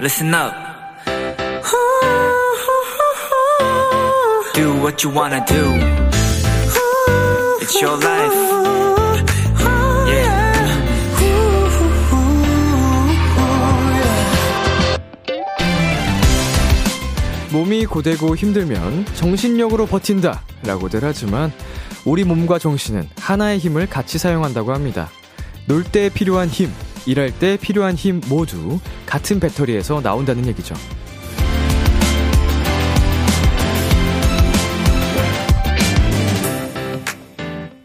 listen up. Do what you wanna do. It's your life. Yeah. 몸이 고되고 힘들면 정신력으로 버틴다 라고들 하지만 우리 몸과 정신은 하나의 힘을 같이 사용한다고 합니다. 놀 때 필요한 힘, 일할 때 필요한 힘 모두 같은 배터리에서 나온다는 얘기죠.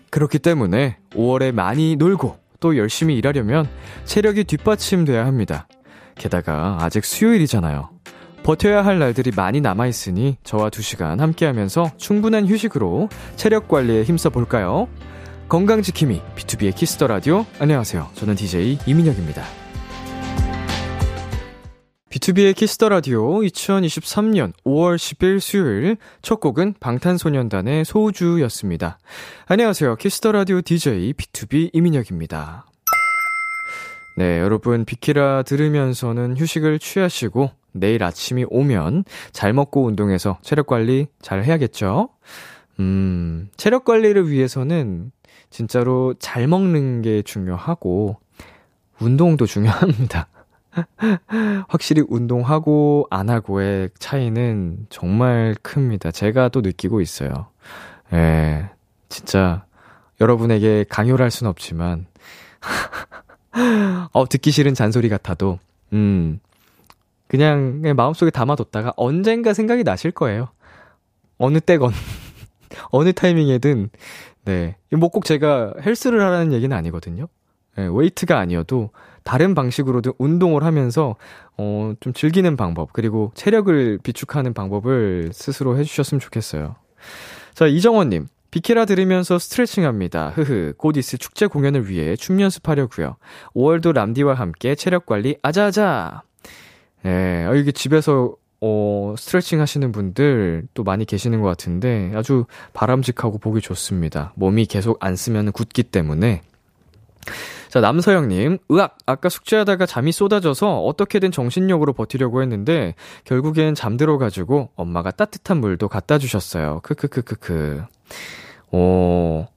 그렇기 때문에 5월에 많이 놀고 또 열심히 일하려면 체력이 뒷받침돼야 합니다. 게다가 아직 수요일이잖아요. 버텨야 할 날들이 많이 남아있으니 저와 2시간 함께하면서 충분한 휴식으로 체력 관리에 힘써 볼까요? 건강지킴이 비투비의 키스 더 라디오 안녕하세요. 저는 DJ 이민혁입니다. 비투비의 키스 더 라디오 2023년 5월 10일 수요일 첫 곡은 방탄소년단의 소우주였습니다. 안녕하세요. 키스 더 라디오 DJ 비투비 이민혁입니다. 네, 여러분 비키라 들으면서는 휴식을 취하시고 내일 아침이 오면 잘 먹고 운동해서 체력 관리 잘 해야겠죠? 음, 체력 관리를 위해서는 진짜로 잘 먹는 게 중요하고 운동도 중요합니다. 확실히 운동하고 안 하고의 차이는 정말 큽니다. 제가 또 느끼고 있어요. 예, 진짜 여러분에게 강요를 할 순 없지만, 어, 듣기 싫은 잔소리 같아도, 음, 그냥, 그냥 마음속에 담아뒀다가 언젠가 생각이 나실 거예요. 어느 때건, 어느 타이밍에든, 네. 뭐 꼭 제가 헬스를 하라는 얘기는 아니거든요. 네, 웨이트가 아니어도 다른 방식으로도 운동을 하면서 어, 좀 즐기는 방법 그리고 체력을 비축하는 방법을 스스로 해주셨으면 좋겠어요. 자 이정원님 비케라 들으면서 스트레칭합니다. 흐흐 곧 있을 축제 공연을 위해 춤 연습하려고요. 5월도 람디와 함께 체력 관리 아자아자. 예, 네, 이게 집에서 어, 스트레칭 하시는 분들 또 많이 계시는 것 같은데 아주 바람직하고 보기 좋습니다. 몸이 계속 안 쓰면 굳기 때문에. 자, 남서영님, 으악! 아까 숙제하다가 잠이 쏟아져서 어떻게든 정신력으로 버티려고 했는데, 결국엔 잠들어가지고 엄마가 따뜻한 물도 갖다 주셨어요. 크크크크크. 어,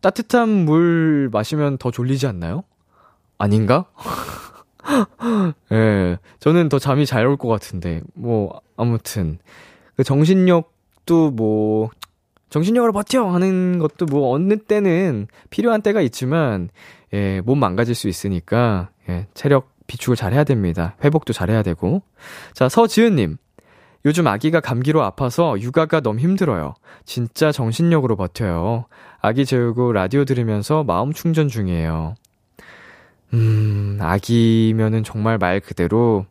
따뜻한 물 마시면 더 졸리지 않나요? 아닌가? 예, 네, 저는 더 잠이 잘 올 것 같은데, 뭐, 아무튼. 그 정신력도 뭐, 정신력으로 버텨! 하는 것도 뭐, 어느 때는 필요한 때가 있지만, 예, 몸 망가질 수 있으니까, 예, 체력 비축을 잘 해야 됩니다. 회복도 잘 해야 되고. 자, 서지은님. 요즘 아기가 감기로 아파서 육아가 너무 힘들어요. 진짜 정신력으로 버텨요. 아기 재우고 라디오 들으면서 마음 충전 중이에요. 음, 아기면은 정말 말 그대로,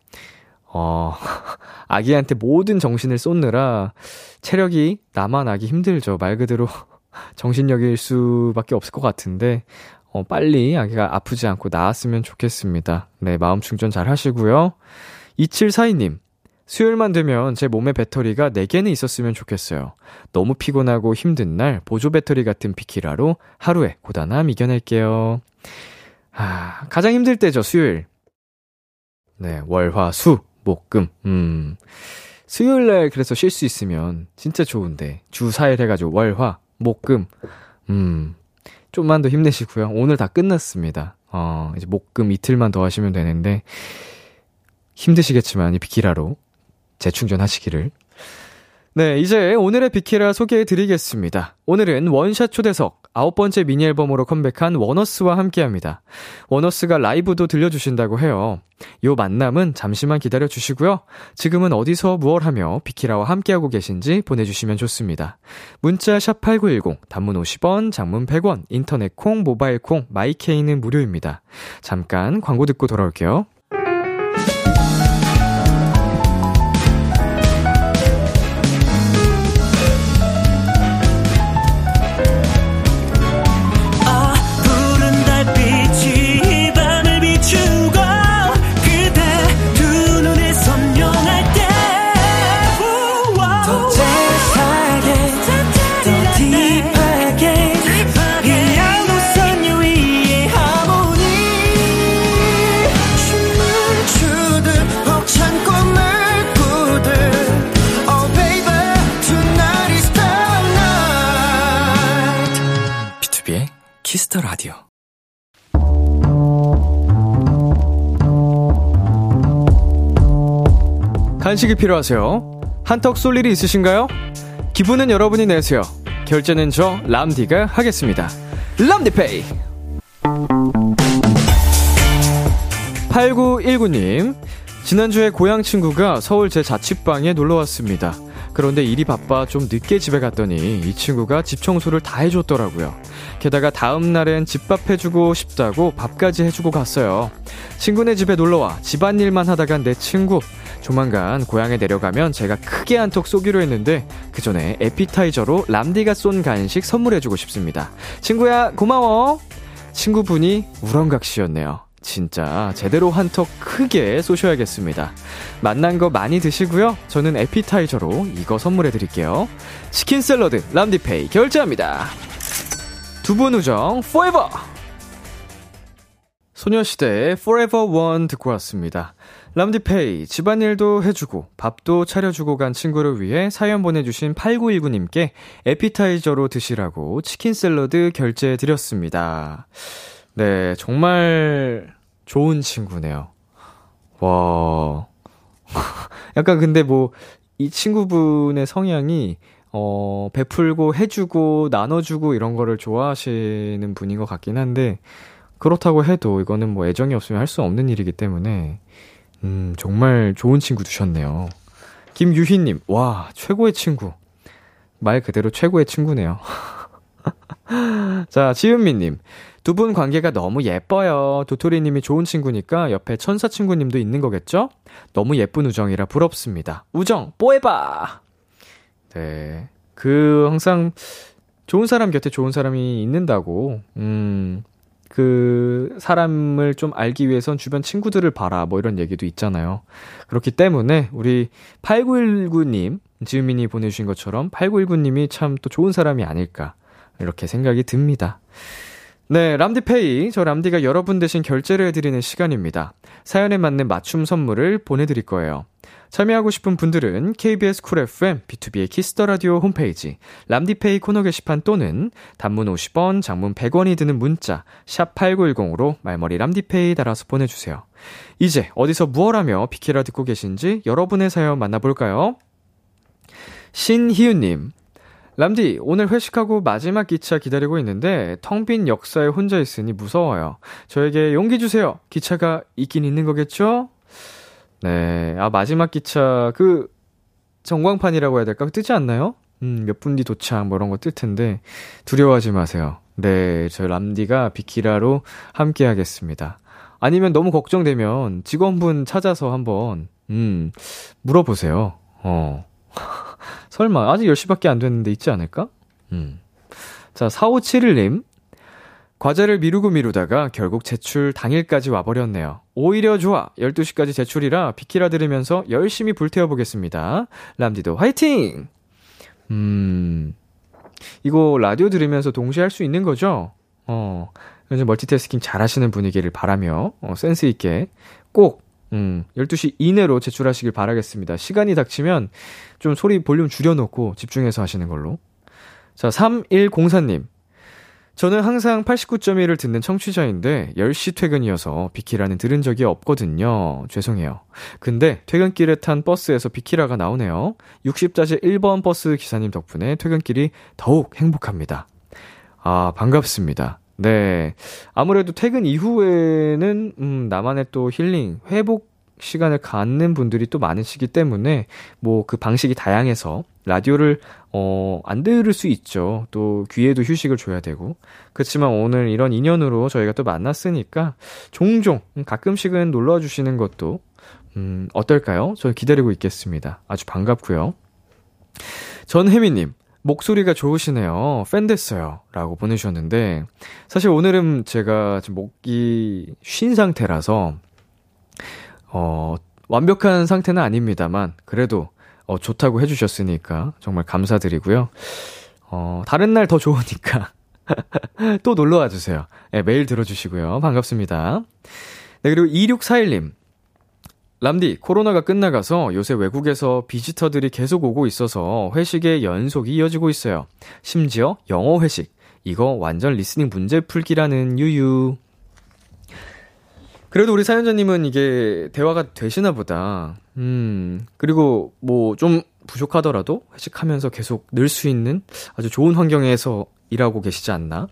어, 아기한테 모든 정신을 쏟느라 체력이 나만 아기 힘들죠. 말 그대로 정신력일 수밖에 없을 것 같은데, 어, 빨리 아기가 아프지 않고 나았으면 좋겠습니다. 네, 마음 충전 잘 하시고요. 2742님, 수요일만 되면 제 몸의 배터리가 4개는 있었으면 좋겠어요. 너무 피곤하고 힘든 날 보조 배터리 같은 비키라로 하루에 고단함 이겨낼게요. 아, 가장 힘들 때죠, 수요일. 네, 월, 화, 수, 목, 금. 음. 수요일 날 그래서 쉴 수 있으면 진짜 좋은데. 주 4일 해가지고 월, 화, 목, 금. 음. 좀만 더 힘내시고요. 오늘 다 끝났습니다. 어, 이제 목, 금 이틀만 더 하시면 되는데. 힘드시겠지만 이 비키라로 재충전하시기를 네, 이제 오늘의 비키라 소개해 드리겠습니다. 오늘은 원샷 초대석 아홉 번째 미니 앨범으로 컴백한 원어스와 함께 합니다. 원어스가 라이브도 들려주신다고 해요. 요 만남은 잠시만 기다려 주시고요. 지금은 어디서 무얼 하며 비키라와 함께하고 계신지 보내주시면 좋습니다. 문자 샵8910, 단문 50원, 장문 100원, 인터넷 콩, 모바일 콩, 마이케이는 무료입니다. 잠깐 광고 듣고 돌아올게요. 간식이 필요하세요? 한턱 쏠 일이 있으신가요? 기분은 여러분이 내세요. 결제는 저 람디가 하겠습니다. 람디페이. 8919님, 지난주에 고향 친구가 서울 제 자취방에 놀러 왔습니다. 그런데 일이 바빠 좀 늦게 집에 갔더니 이 친구가 집 청소를 다 해줬더라고요. 게다가 다음날엔 집밥 해주고 싶다고 밥까지 해주고 갔어요. 친구네 집에 놀러와 집안일만 하다간 내 친구. 조만간 고향에 내려가면 제가 크게 한 턱 쏘기로 했는데 그 전에 에피타이저로 람디가 쏜 간식 선물해주고 싶습니다. 친구야 고마워. 친구분이 우렁각시였네요. 진짜 제대로 한 턱 크게 쏘셔야겠습니다. 만난 거 많이 드시고요. 저는 에피타이저로 이거 선물해 드릴게요. 치킨 샐러드 람디페이 결제합니다. 두분 우정 forever. 소녀시대의 Forever One 듣고 왔습니다. 람디페이, 집안일도 해주고, 밥도 차려주고 간 친구를 위해 사연 보내주신 8919님께 에피타이저로 드시라고 치킨 샐러드 결제해드렸습니다. 네, 정말 좋은 친구네요. 와. 약간 근데 뭐, 이 친구분의 성향이, 어, 베풀고 해주고 나눠주고 이런 거를 좋아하시는 분인 것 같긴 한데, 그렇다고 해도 이거는 뭐 애정이 없으면 할 수 없는 일이기 때문에, 음, 정말 좋은 친구 두셨네요. 김유희님, 와, 최고의 친구. 말 그대로 최고의 친구네요. 자, 지은미님. 두 분 관계가 너무 예뻐요. 도토리님이 좋은 친구니까 옆에 천사 친구님도 있는 거겠죠? 너무 예쁜 우정이라 부럽습니다. 우정, 뽀해봐! 네. 그, 항상, 좋은 사람 곁에 좋은 사람이 있는다고, 음, 그, 사람을 좀 알기 위해선 주변 친구들을 봐라, 뭐 이런 얘기도 있잖아요. 그렇기 때문에, 우리 8919님, 지은민이 보내주신 것처럼 8919님이 참 또 좋은 사람이 아닐까. 이렇게 생각이 듭니다. 네, 람디페이. 저 람디가 여러분 대신 결제를 해드리는 시간입니다. 사연에 맞는 맞춤 선물을 보내드릴 거예요. 참여하고 싶은 분들은 KBS 쿨 FM, 비투비의 키스 더 라디오 홈페이지, 람디페이 코너 게시판 또는 단문 50원, 장문 100원이 드는 문자, 샵8910으로 말머리 람디페이 달아서 보내주세요. 이제 어디서 무엇하며 비키라 듣고 계신지 여러분의 사연 만나볼까요? 신희윤님, 람디, 오늘 회식하고 마지막 기차 기다리고 있는데 텅 빈 역사에 혼자 있으니 무서워요. 저에게 용기 주세요. 기차가 있긴 있는 거겠죠? 네. 아, 마지막 기차, 그, 전광판이라고 해야 될까? 뜨지 않나요? 음, 몇 분 뒤 도착, 뭐 이런 거 뜰 텐데, 두려워하지 마세요. 네. 저 람디가 비키라로 함께 하겠습니다. 아니면 너무 걱정되면 직원분 찾아서 한번, 음, 물어보세요. 어. 설마, 아직 10시밖에 안 됐는데 있지 않을까? 음. 자, 4571님. 과제를 미루고 미루다가 결국 제출 당일까지 와버렸네요. 오히려 좋아. 12시까지 제출이라 비키라 들으면서 열심히 불태워보겠습니다. 람디도 화이팅! 음, 이거 라디오 들으면서 동시에 할 수 있는 거죠? 어, 요즘 멀티태스킹 잘 하시는 분이기를 바라며, 어, 센스있게 꼭, 음, 12시 이내로 제출하시길 바라겠습니다. 시간이 닥치면 좀 소리 볼륨 줄여놓고 집중해서 하시는 걸로. 자, 3104님. 저는 항상 89.1을 듣는 청취자인데 10시 퇴근이어서 비키라는 들은 적이 없거든요. 죄송해요. 근데 퇴근길에 탄 버스에서 비키라가 나오네요. 60자재 1번 버스 기사님 덕분에 퇴근길이 더욱 행복합니다. 아, 반갑습니다. 네. 아무래도 퇴근 이후에는, 음, 나만의 또 힐링, 회복 시간을 갖는 분들이 또 많으시기 때문에 뭐 그 방식이 다양해서 라디오를 어, 안 들을 수 있죠. 또 귀에도 휴식을 줘야 되고. 그렇지만 오늘 이런 인연으로 저희가 또 만났으니까 종종 가끔씩은 놀러 주시는 것도 음, 어떨까요? 저 기다리고 있겠습니다. 아주 반갑고요. 전혜미 님. 목소리가 좋으시네요. 팬 됐어요. 라고 보내주셨는데, 사실 오늘은 제가 지금 목이 쉰 상태라서, 어, 완벽한 상태는 아닙니다만, 그래도, 어, 좋다고 해주셨으니까, 정말 감사드리고요. 어, 다른 날 더 좋으니까, 또 놀러 와 주세요. 네, 매일 들어주시고요. 반갑습니다. 네, 그리고 2641님. 람디, 코로나가 끝나가서 요새 외국에서 visitor들이 계속 오고 있어서 회식의 연속이 이어지고 있어요. 심지어 영어 회식. 이거 완전 listening 문제 풀기라는 유유. 그래도 우리 사연자님은 이게 대화가 되시나 보다. 음, 그리고 뭐 좀 부족하더라도 회식하면서 계속 늘 수 있는 아주 좋은 환경에서 일하고 계시지 않나?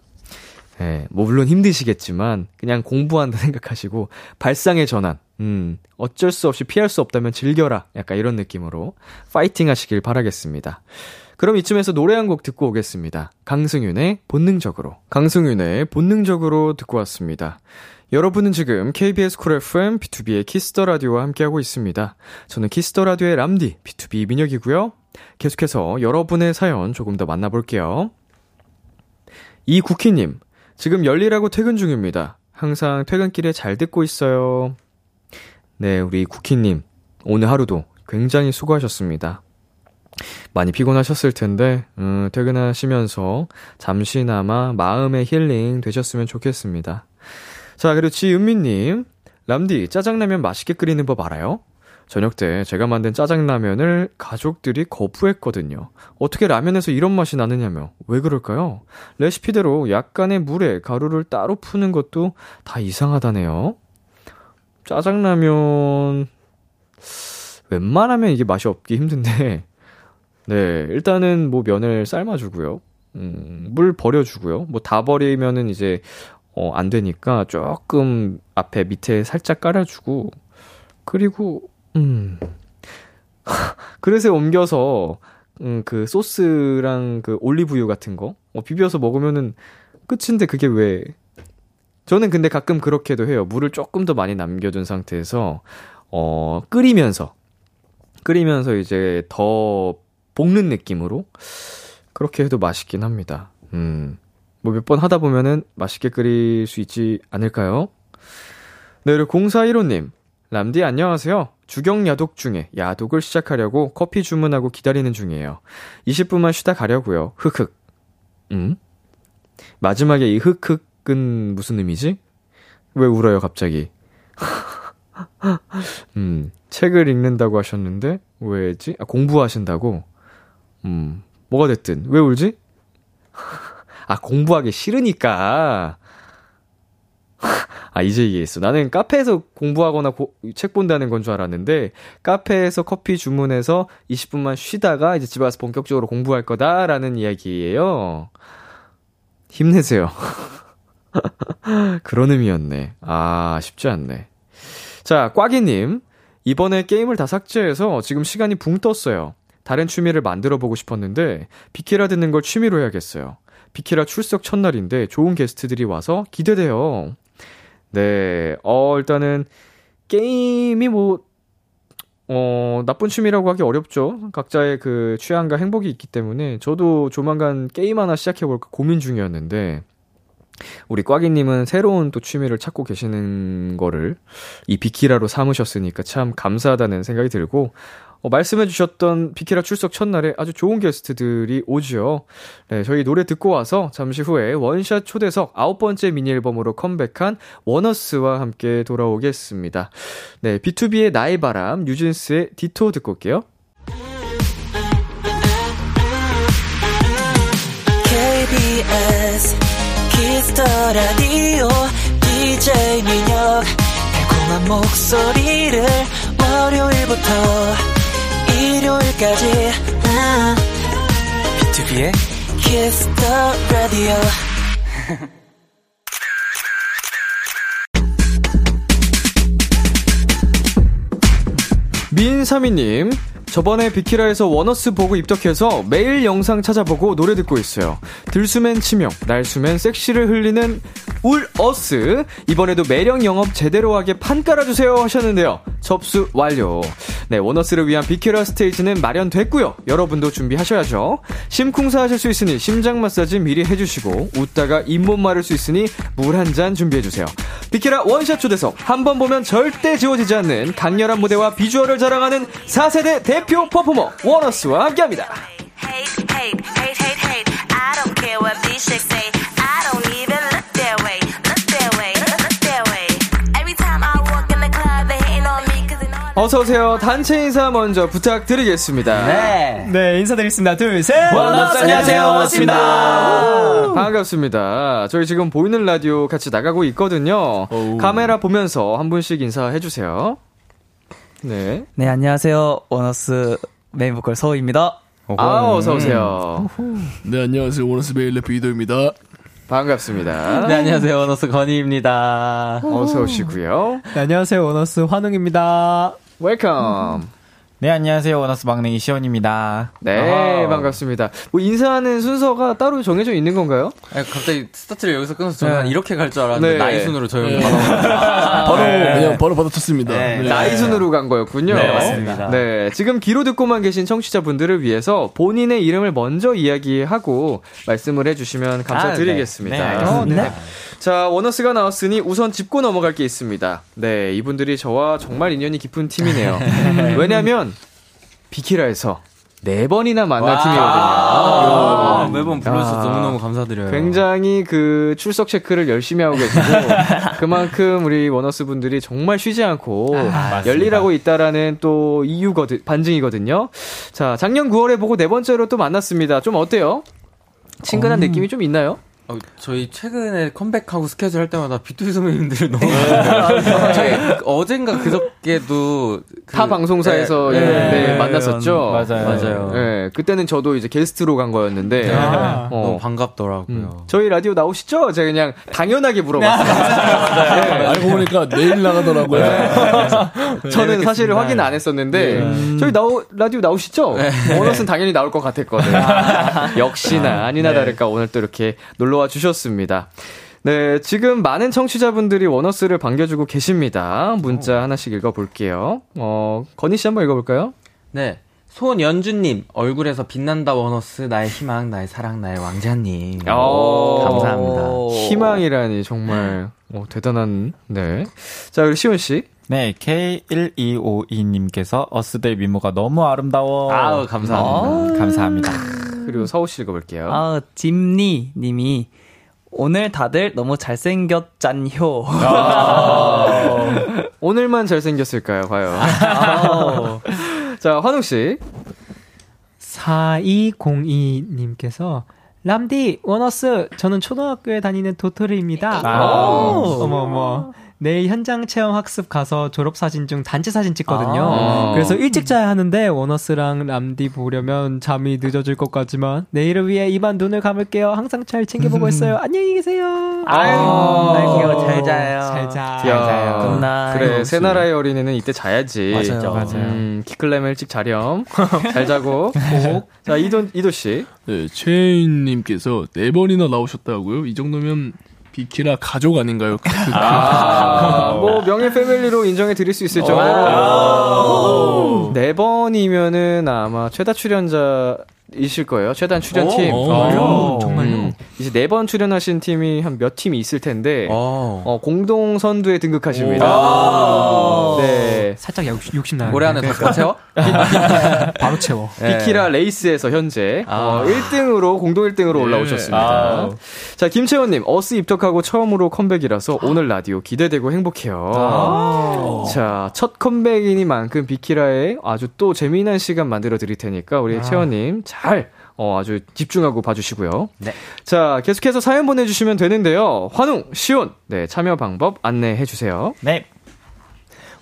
예, 뭐 물론 힘드시겠지만 그냥 공부한다 생각하시고 발상의 전환. 음, 어쩔 수 없이 피할 수 없다면 즐겨라. 약간 이런 느낌으로 파이팅 하시길 바라겠습니다. 그럼 이쯤에서 노래 한 곡 듣고 오겠습니다. 강승윤의 본능적으로. 강승윤의 본능적으로 듣고 왔습니다. 여러분은 지금 KBS 쿨 FM 비투비의 키스 더 라디오와 함께하고 있습니다. 저는 키스 더 라디오의 람디 비투비 민혁이고요. 계속해서 여러분의 사연 조금 더 만나볼게요. 이국희님, 지금 열일하고 퇴근 중입니다. 항상 퇴근길에 잘 듣고 있어요. 네, 우리 쿠키님. 오늘 하루도 굉장히 수고하셨습니다. 많이 피곤하셨을 텐데, 음, 퇴근하시면서 잠시나마 마음의 힐링 되셨으면 좋겠습니다. 자, 그리고 지은미님. 람디, 짜장라면 맛있게 끓이는 법 알아요? 저녁 때 제가 만든 짜장라면을 가족들이 거부했거든요. 어떻게 라면에서 이런 맛이 나느냐며. 왜 그럴까요? 레시피대로 약간의 물에 가루를 따로 푸는 것도 다 이상하다네요. 짜장라면, 웬만하면 이게 맛이 없기 힘든데, 네, 일단은 뭐 면을 삶아주고요. 음, 물 버려주고요. 뭐 다 버리면은 이제, 어, 안 되니까 조금 앞에 밑에 살짝 깔아주고, 그리고 음. 그릇에 옮겨서, 음, 그 소스랑 그 올리브유 같은 거, 어, 비벼서 먹으면은 끝인데 그게 왜, 저는 근데 가끔 그렇게도 해요. 물을 조금 더 많이 남겨둔 상태에서, 어, 끓이면서, 끓이면서 이제 더 볶는 느낌으로, 그렇게 해도 맛있긴 합니다. 음, 뭐 몇 번 하다 보면은 맛있게 끓일 수 있지 않을까요? 네, 그리고 0415님. 람디 안녕하세요. 주경 야독 중에 야독을 시작하려고 커피 주문하고 기다리는 중이에요. 20분만 쉬다 가려고요. 흑흑. 음? 마지막에 이 흑흑은 무슨 의미지? 왜 울어요, 갑자기? 음, 책을 읽는다고 하셨는데, 왜지? 아, 공부하신다고? 음, 뭐가 됐든. 왜 울지? 아, 공부하기 싫으니까. 아, 이제 이해했어. 나는 카페에서 공부하거나 고, 책 본다는 건 줄 알았는데, 카페에서 커피 주문해서 20분만 쉬다가 이제 집에 와서 본격적으로 공부할 거다라는 이야기예요. 힘내세요. 그런 의미였네. 아, 쉽지 않네. 자, 꽉이님. 이번에 게임을 다 삭제해서 지금 시간이 붕 떴어요. 다른 취미를 만들어 보고 싶었는데, 비키라 듣는 걸 취미로 해야겠어요. 비키라 출석 첫날인데 좋은 게스트들이 와서 기대돼요. 네, 어, 일단은, 게임이 뭐, 어, 나쁜 취미라고 하기 어렵죠. 각자의 그 취향과 행복이 있기 때문에 저도 조만간 게임 하나 시작해볼까 고민 중이었는데, 우리 꽉이님은 새로운 또 취미를 찾고 계시는 거를 이 비키라로 삼으셨으니까 참 감사하다는 생각이 들고, 어, 말씀해주셨던 비키라 출석 첫날에 아주 좋은 게스트들이 오죠. 네, 저희 노래 듣고 와서 잠시 후에 원샷 초대석 아홉 번째 미니 앨범으로 컴백한 원어스와 함께 돌아오겠습니다. 네, B2B의 나의 바람, 뉴진스의 디토 듣고 올게요. KBS 키스터 라디오 DJ 민혁 달콤한 목소리를 월요일부터 일요일까지 B2B의 Kiss the Radio 민사미님 저번에 비키라에서 원어스 보고 입덕해서 매일 영상 찾아보고 노래 듣고 있어요. 들숨엔 치명, 날숨엔 섹시를 흘리는 원어스. 이번에도 매력 영업 제대로 하게 판 깔아주세요 하셨는데요. 접수 완료. 네, 원어스를 위한 비키라 스테이지는 마련됐고요. 여러분도 준비하셔야죠. 심쿵사 하실 수 있으니 심장 마사지 미리 해주시고 웃다가 잇몸 마를 수 있으니 물 한 잔 준비해주세요. 비키라 원샷 초대석 한 번 보면 절대 지워지지 않는 강렬한 무대와 비주얼을 자랑하는 4세대 대표 퍼포머 원어스와 함께합니다. 어서오세요. 단체 인사 먼저 부탁드리겠습니다. 네. 네, 인사드리겠습니다. 둘, 셋. 원어스 안녕하세요, 원어스입니다. 반갑습니다. 저희 지금 보이는 라디오 같이 나가고 있거든요. 카메라 보면서 한 분씩 인사해주세요. 네. 네, 안녕하세요. 원어스 메인 보컬 서호입니다. 아, 어서오세요. 네, 안녕하세요. 원어스 베일레 이도입니다. 반갑습니다. 네, 안녕하세요. 원어스 건희입니다. 어서오시고요. 네, 안녕하세요. 원어스 환웅입니다. Welcome. 네, 안녕하세요. 원어스 막내 시온입니다. 네, 반갑습니다. 뭐 인사하는 순서가 따로 정해져 있는 건가요? 아, 갑자기 스타트를 여기서 끊어서 저는 이렇게 갈 줄 알았는데 네. 나이 순으로 저희 네. 바로, 그냥 바로 받아쳤습니다. 네. 네. 나이 순으로 간 거였군요. 네, 맞습니다. 네, 지금 귀로 듣고만 계신 청취자분들을 위해서 본인의 이름을 먼저 이야기하고 말씀을 해주시면 감사드리겠습니다. 아, 네. 네, 알겠습니다. 네. 자, 원어스가 나왔으니 우선 짚고 넘어갈 게 있습니다. 네, 이분들이 저와 정말 인연이 깊은 팀이네요. 왜냐면, 비키라에서 네 번이나 만난 팀이거든요. 아, 매번 불러주셔서 아. 너무너무 감사드려요. 굉장히 그 출석 체크를 열심히 하고 계시고 그만큼 우리 원어스 분들이 정말 쉬지 않고 열일하고 있다라는 또 이유거든 반증이거든요. 자 작년 9월에 보고 네 번째로 또 만났습니다. 좀 어때요? 친근한 느낌이 좀 있나요? 어, 저희 최근에 컴백하고 스케줄 할 때마다 비투비 선배님들을 너무 네. 저희 어젠가 그저께도 그- 타 방송사에서 네, 네, 네, 만났었죠. 맞아요. 맞아요. 네, 그때는 저도 이제 게스트로 간 거였는데 아, 어, 너무 반갑더라고요. 음, 저희 라디오 나오시죠? 제가 그냥 당연하게 물어봤어요. 네. 알고 보니까 내일 나가더라고요. 저는 사실 확인 안 했었는데 저희 나오 라디오 나오시죠? 원어스는 당연히 나올 것 같았거든. 역시나 아니나 다를까 오늘 또 이렇게 놀러 와 주셨습니다. 네, 지금 많은 청취자분들이 원어스를 반겨주고 계십니다. 문자 하나씩 읽어볼게요. 어, 건희 씨 한번 읽어볼까요? 네. 손연주님, 얼굴에서 빛난다 원어스, 나의 희망, 나의 사랑, 나의 왕자님. 어, 감사합니다. 희망이라니 정말 어, 대단한 네. 자, 그리고 시원 씨. 네, K1252님께서 어스들 미모가 너무 아름다워. 아우, 감사합니다. 음, 감사합니다. 그리고 서우 씨 읽어볼게요. 아, 짐니 님이 오늘 다들 너무 잘생겼잖효. 오늘만 잘생겼을까요, 과연? 자, 환웅 씨. 4202님께서 람디 원어스 저는 초등학교에 다니는 도토리입니다. 아. 어머 어머. 내일 현장 체험 학습 가서 졸업 사진 중 단체 사진 찍거든요. 아. 그래서 일찍 자야 하는데 원어스랑 람디 보려면 잠이 늦어질 것 같지만 내일을 위해 이만 눈을 감을게요. 항상 잘 챙겨보고 있어요. 안녕히 계세요. 아유, 아이고, 잘 자요. 잘 자. 야, good night. 그래, 새 나라의 어린이는 이때 자야지. 맞아요, 맞아요. 음, 키 클려면 일찍 자렴. 잘 자고. 자, 이도, 이도 씨. 네, 최인님께서 네 번이나 나오셨다고요? 이 정도면 비키라 가족 아닌가요? 아, 뭐, 명예 패밀리로 인정해 드릴 수 있을 정도로. 네 번이면은 아마 최다 출연자, 이실 거예요. 최단 출연팀. 오, 어, 정말요? 음, 이제 네 번 출연하신 팀이 한 몇 팀이 있을 텐데, 어. 어, 공동 선두에 등극하십니다. 네. 살짝 욕, 욕심 나요. 올해 안에 다 채워? 바로 채워. 비키라 레이스에서 현재 어, 1등으로 공동 1등으로 올라오셨습니다. 자 김채원님 어스 입덕하고 처음으로 컴백이라서 오늘 라디오 기대되고 행복해요. 자첫 컴백이니만큼 비키라에 아주 또 재미난 시간 만들어 드릴 테니까 우리 채원님 잘 어, 아주 집중하고 봐주시고요. 네. 자 계속해서 사연 보내주시면 되는데요. 환웅, 시온, 네 참여 방법 안내해 주세요. 네.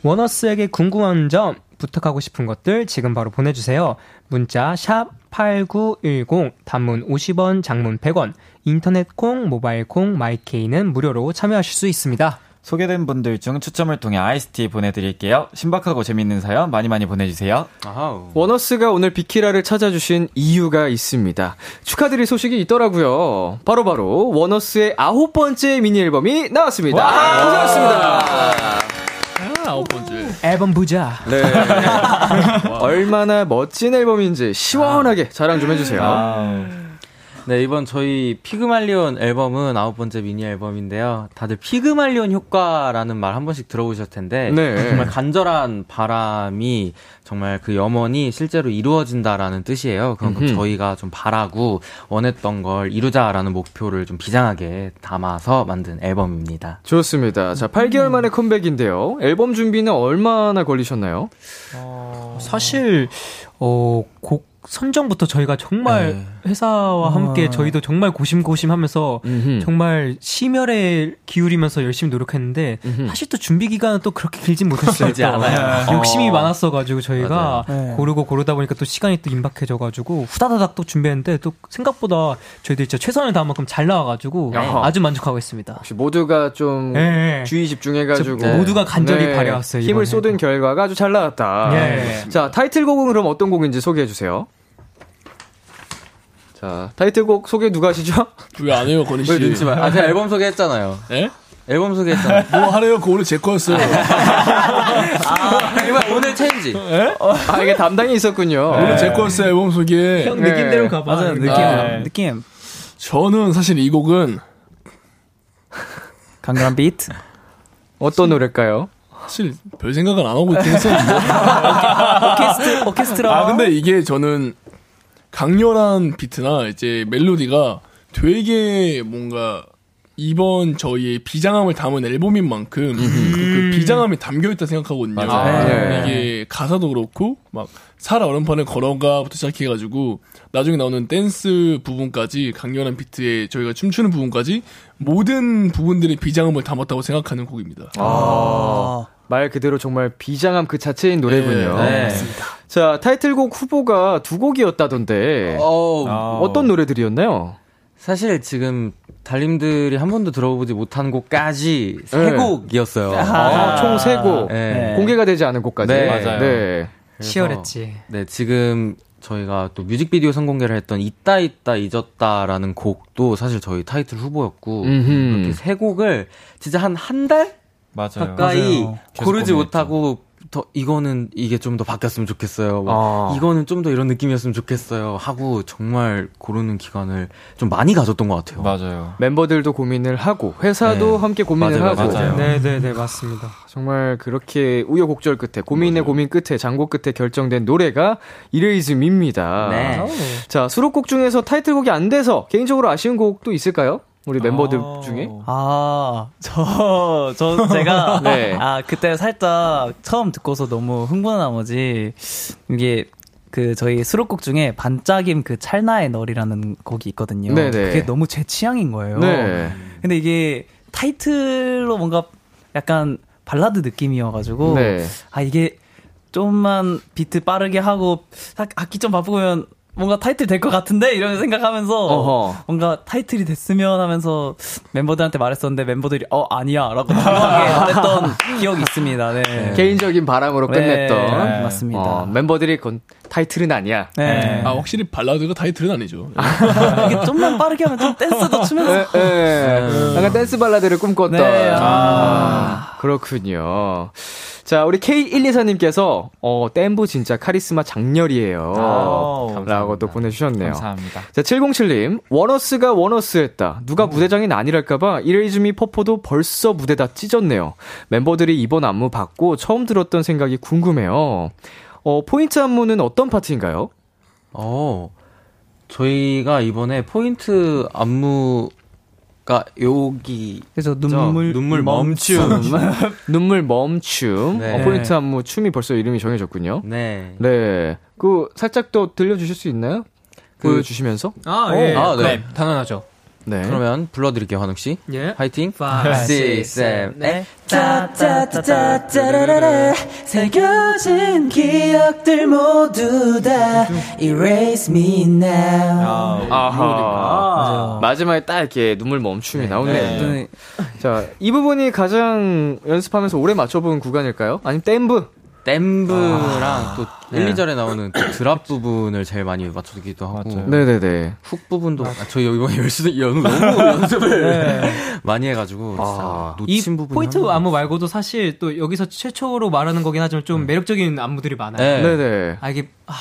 원어스에게 궁금한 점, 부탁하고 싶은 것들 지금 바로 보내주세요. 문자 샵 8910, 단문 50원, 장문 100원, 인터넷 콩, 모바일 콩, 마이케이는 무료로 참여하실 수 있습니다. 소개된 분들 중 추첨을 통해 아이스티 보내드릴게요. 신박하고 재밌는 사연 많이 많이 보내주세요. 아우. 원어스가 오늘 비키라를 찾아주신 이유가 있습니다. 축하드릴 소식이 있더라고요. 바로바로 원어스의 아홉 번째 미니 앨범이 나왔습니다. 고생하셨습니다. 아홉 번째. 앨범 부자. 네. 얼마나 멋진 앨범인지 시원하게 자랑 좀 해주세요. 네, 이번 저희 피그말리온 앨범은 아홉 번째 미니 앨범인데요. 다들 피그말리온 효과라는 말 한 번씩 들어보셨을 텐데 네. 정말 간절한 바람이 정말 그 염원이 실제로 이루어진다라는 뜻이에요. 그만큼 음흠. 저희가 좀 바라고 원했던 걸 이루자라는 목표를 좀 비장하게 담아서 만든 앨범입니다. 좋습니다. 자, 8개월 만에 컴백인데요. 앨범 준비는 얼마나 걸리셨나요? 사실 어, 곡 선정부터 저희가 정말 네. 회사와 함께 저희도 정말 고심고심하면서 음흠. 정말 심혈에 기울이면서 열심히 노력했는데 음흠. 사실 또 준비 기간은 또 그렇게 길진 못했어요. 길지. 않아요. 네. 욕심이 어. 많았어가지고 저희가 맞아요. 고르고 고르다 보니까 또 시간이 또 임박해져가지고 후다다닥 또 준비했는데 또 생각보다 저희들 진짜 최선을 다한 만큼 잘 나와가지고 야하. 아주 만족하고 있습니다. 혹시 모두가 좀 네. 주의 집중해가지고 모두가 간절히 바래왔어요, 힘을. 쏟은 결과가 아주 잘 나왔다. 예. 자 타이틀곡은 그럼 어떤 곡인지 소개해 주세요. 자 타이틀곡 소개 누가 하시죠? 왜 안 해요, 건희 씨? 왜 눈치 봐? 아, 제가 앨범 소개했잖아요. 예? 앨범 소개했잖아요. 뭐 하래요? 그거 원래 제 거였어요. 아, 이번 오늘 체인지. 아 이게 담당이 있었군요. 원래 제 거였어요, 앨범 소개. 형 느낌대로 가봐. 맞아요. 느낌, 아. 느낌. 저는 사실 이 곡은 강렬한 비트. 어떤 노래일까요? 사실 별 생각은 안 하고 있긴 했었는데. 오케스트, 오케스트라. 아, 근데 이게 저는 강렬한 비트나 이제 멜로디가 되게 뭔가 이번 저희의 비장함을 담은 앨범인 만큼 그, 그 비장함이 담겨 있다 생각하거든요. 맞아요. 네. 이게 가사도 그렇고 막 살아 얼음판을 걸어가부터 시작해가지고 나중에 나오는 댄스 부분까지 강렬한 비트에 저희가 춤추는 부분까지 모든 부분들의 비장함을 담았다고 생각하는 곡입니다. 아, 말 그대로 정말 비장함 그 자체인 노래군요. 네. 자 타이틀곡 후보가 두 곡이었다던데 어, 아. 어떤 노래들이었나요? 사실 지금 달님들이 한 번도 들어보지 못한 곡까지 세 네. 곡이었어요. 아, 총세 곡. 네. 공개가 되지 않은 곡까지. 네. 맞아요. 네. 그래서 치열했지. 네, 지금 저희가 또 뮤직비디오 선공개를 했던 있다 있다 잊었다라는 곡도 사실 저희 타이틀 후보였고 음흠. 이렇게 세 곡을 진짜 한 한 달 맞아요. 가까이 맞아요. 고르지. 못하고 더 이거는 이게 좀 더 바뀌었으면 좋겠어요. 뭐 아. 이거는 좀 더 이런 느낌이었으면 좋겠어요. 하고 정말 고르는 기간을 좀 많이 가졌던 것 같아요. 맞아요. 멤버들도 고민을 하고 회사도 네. 함께 고민을 맞아요, 하고 맞아요. 네 네 네 맞습니다. 정말 그렇게 우여곡절 끝에 고민의 고민 끝에 장고 끝에 결정된 노래가 이레이즘입니다. 네. 자 수록곡 중에서 타이틀곡이 안 돼서 개인적으로 아쉬운 곡도 있을까요? 우리 멤버들 아. 중에? 아, 저, 저, 제가, 네. 아, 그때 살짝 처음 듣고서 너무 흥분한 나머지, 이게, 그, 저희 수록곡 중에 반짝임 그 찰나의 널이라는 곡이 있거든요. 네네. 그게 너무 제 취향인 거예요. 네. 근데 이게 타이틀로 뭔가 약간 발라드 느낌이어가지고, 네. 아, 이게 좀만 비트 빠르게 하고, 악- 악기 좀 바꾸면 뭔가 타이틀 될 것 같은데? 이런 생각하면서, 어허. 뭔가 타이틀이 됐으면 하면서 멤버들한테 말했었는데 멤버들이 어 아니야 라고 당황하게 말했던 기억이 있습니다. 네. 개인적인 바람으로 네, 끝냈던 네, 맞습니다. 어, 멤버들이 그건 타이틀은 아니야. 네. 아, 확실히 발라드가 타이틀은 아니죠. 이게 좀만 빠르게 하면 좀 댄스도 추면서. 약간 댄스 발라드를 꿈꿨던. 네, 아, 그렇군요. 자, 우리 K124님께서, 어, 댄브 진짜 카리스마 작렬이에요. 아, 라고 또 감사합니다. 보내주셨네요. 감사합니다. 자, 707님, 원어스가 원어스 했다. 누가 무대장인 아니랄까봐 Erase Me 퍼포도 벌써 무대 다 찢었네요. 멤버들이 이번 안무 받고 처음 들었던 생각이 궁금해요. 어, 포인트 안무는 어떤 파트인가요? 어, 저희가 이번에 포인트 안무 가 여기 그래서 저 눈물 눈물 멈춤. 눈물 멈춤. 네. 어, 포인트 안무 춤이 벌써 이름이 정해졌군요. 네. 네. 그, 살짝 또 들려 주실 수 있나요? 그- 보여주시면서? 아 예. 아, 네. 네. 당연하죠. 네. 그러면 불러드릴게요, 환욱 씨. 예. 화이팅. 5, 6, 7, 8. 짜짜짜짜짜라라 새겨진 기억들 모두 다 erase me now 아하. 마지막에 딱 이렇게 눈물 멈춤이 나오네요. 네. 자, 이 부분이 가장 연습하면서 오래 맞춰본 구간일까요? 아니면 댐브? 댐브랑 또 네. 1, 2절에 나오는 또 드랍 부분을 제일 많이 맞춰주기도 하고. 맞아요. 네네네. 훅 부분도 아, 저희 이번에 열심히 연, 너무 연습을 많이 해가지고 아. 이 놓친 부분이 포인트 안무 말고도 사실 또 여기서 최초로 말하는 거긴 하지만 좀 매력적인 안무들이 많아요. 네. 네네. 아 이게 아,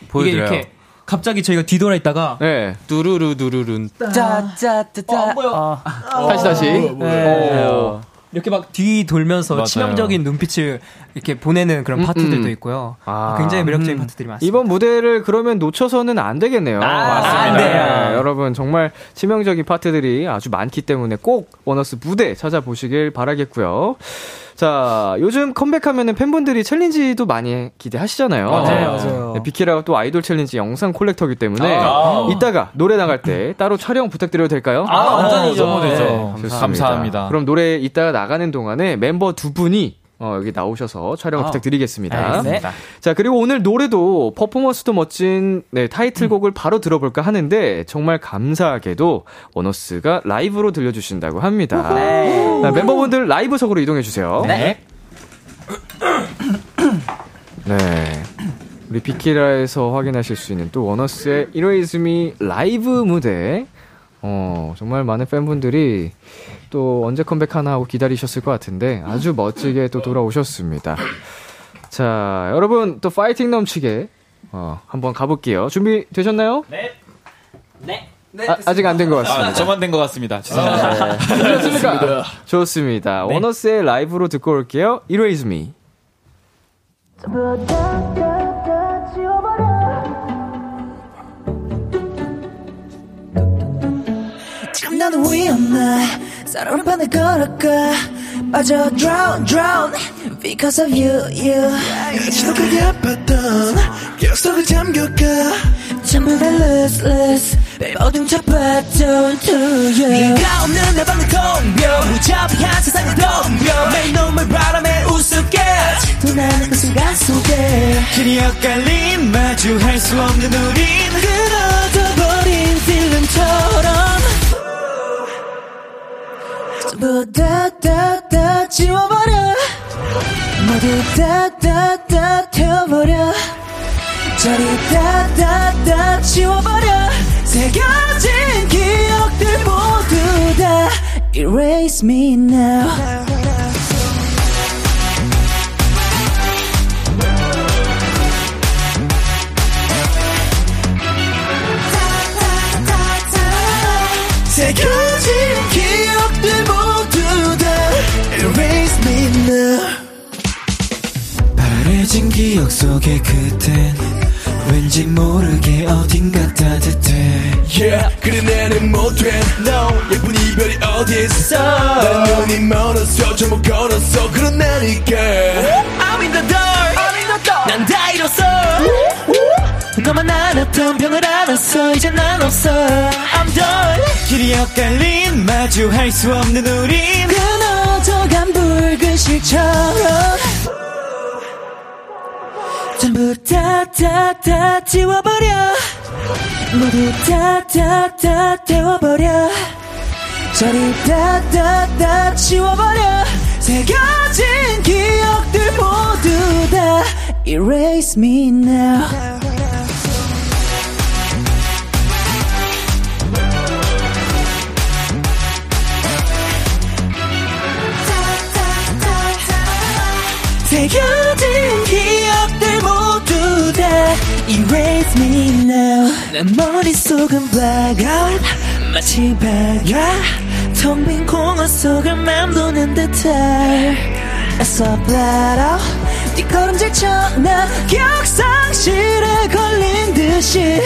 이게 보여드려요. 이렇게 갑자기 저희가 뒤돌아 있다가 네. 두루루 두루룬. 짜짜짜짜. 안 보여. 다시 다시. 네. 어. 이렇게 막 뒤 돌면서 맞아요. 치명적인 눈빛을 이렇게 보내는 그런 파트들도 음. 있고요. 아. 굉장히 매력적인 음. 파트들이 많습니다. 이번 무대를 그러면 놓쳐서는 안 되겠네요. 맞습니다. 안 돼요. 네, 여러분 정말 치명적인 파트들이 아주 많기 때문에 꼭 원어스 무대 찾아보시길 바라겠고요. 자, 요즘 컴백하면은 팬분들이 챌린지도 많이 기대하시잖아요. 맞아요, 맞아요. 네, 비키라가 또 아이돌 챌린지 영상 collector기 때문에 아. 이따가 노래 나갈 때 따로 촬영 부탁드려도 될까요? 아, 완전히죠. 네, 되죠. 좋습니다. 감사합니다. 그럼 노래 이따가 나가는 동안에 멤버 두 분이 어, 여기 나오셔서 촬영 부탁드리겠습니다. 알겠습니다. 자, 그리고 오늘 노래도 퍼포먼스도 멋진 네, 타이틀곡을 바로 들어볼까 하는데 정말 감사하게도 원어스가 라이브로 들려주신다고 합니다. 자, 멤버분들 라이브석으로 이동해주세요. 네. 네. 우리 비키라에서 확인하실 수 있는 또 원어스의 이로이즈미 라이브 무대. 어, 정말 많은 팬분들이 또 언제 컴백하나 하고 기다리셨을 것 같은데 아주 멋지게 또 돌아오셨습니다. 자, 여러분 또 파이팅 넘치게 어, 한번 가볼게요. 준비 되셨나요? 네. 네. 아, 아직 안 된 것 같습니다. 아, 저만 된 것 같습니다. 죄송합니다. 좋습니까? 좋습니다. 원어스의 라이브로 듣고 올게요. Erase Me. 나는 위험해. 새로운 판을 걸어가 빠져 drown drown. Because of you you. 지독하게 아팠던 기억 속을 잠겨가. 전부 다 lose lose 모든 잡았던 to you. 네가 없는 내 방을 텅벼 무자비한 세상을 덤벼 매일 눈물 바람에 우습게. 또 나는 그 순간 속에. 길이 엇갈린 마주할 수 없는 우린. 끊어져버린 필름처럼 전부 다 다 다 지워버려. 모두 다 다 다 태워버려. 저리 다 다 다 지워버려. 새겨진 기억들 모두 다 Erase me now. 새겨진 바래진 기억 속에 그땐 왠지 모르게 어딘가 따뜻해. Yeah 그래 나는 못돼 No 예쁜 이별이 어디 있어? 난 눈이 멀었어 잘못 걸었어. 그런 나니까 I'm in the dark. 난 다 잃었어. 너만 안았던 병을 안았어. 이제 난 없어. I'm done. 길이 엇갈린 마주할 수 없는 우린 끊어져간 붉은 실처럼 전부 다 다 다 지워버려. 모두 다 다 다 태워버려. 저리 다 다 다 지워버려. 새겨진 기억들 모두 다 Erase me now. 새겨진 Erase me now. 내 머릿속은 blackout 마치 배가 텅빈 공허 속을 맴도는 듯해. 애써 bled out 뒷걸음질 쳐 난 기억 상실에 걸린 듯이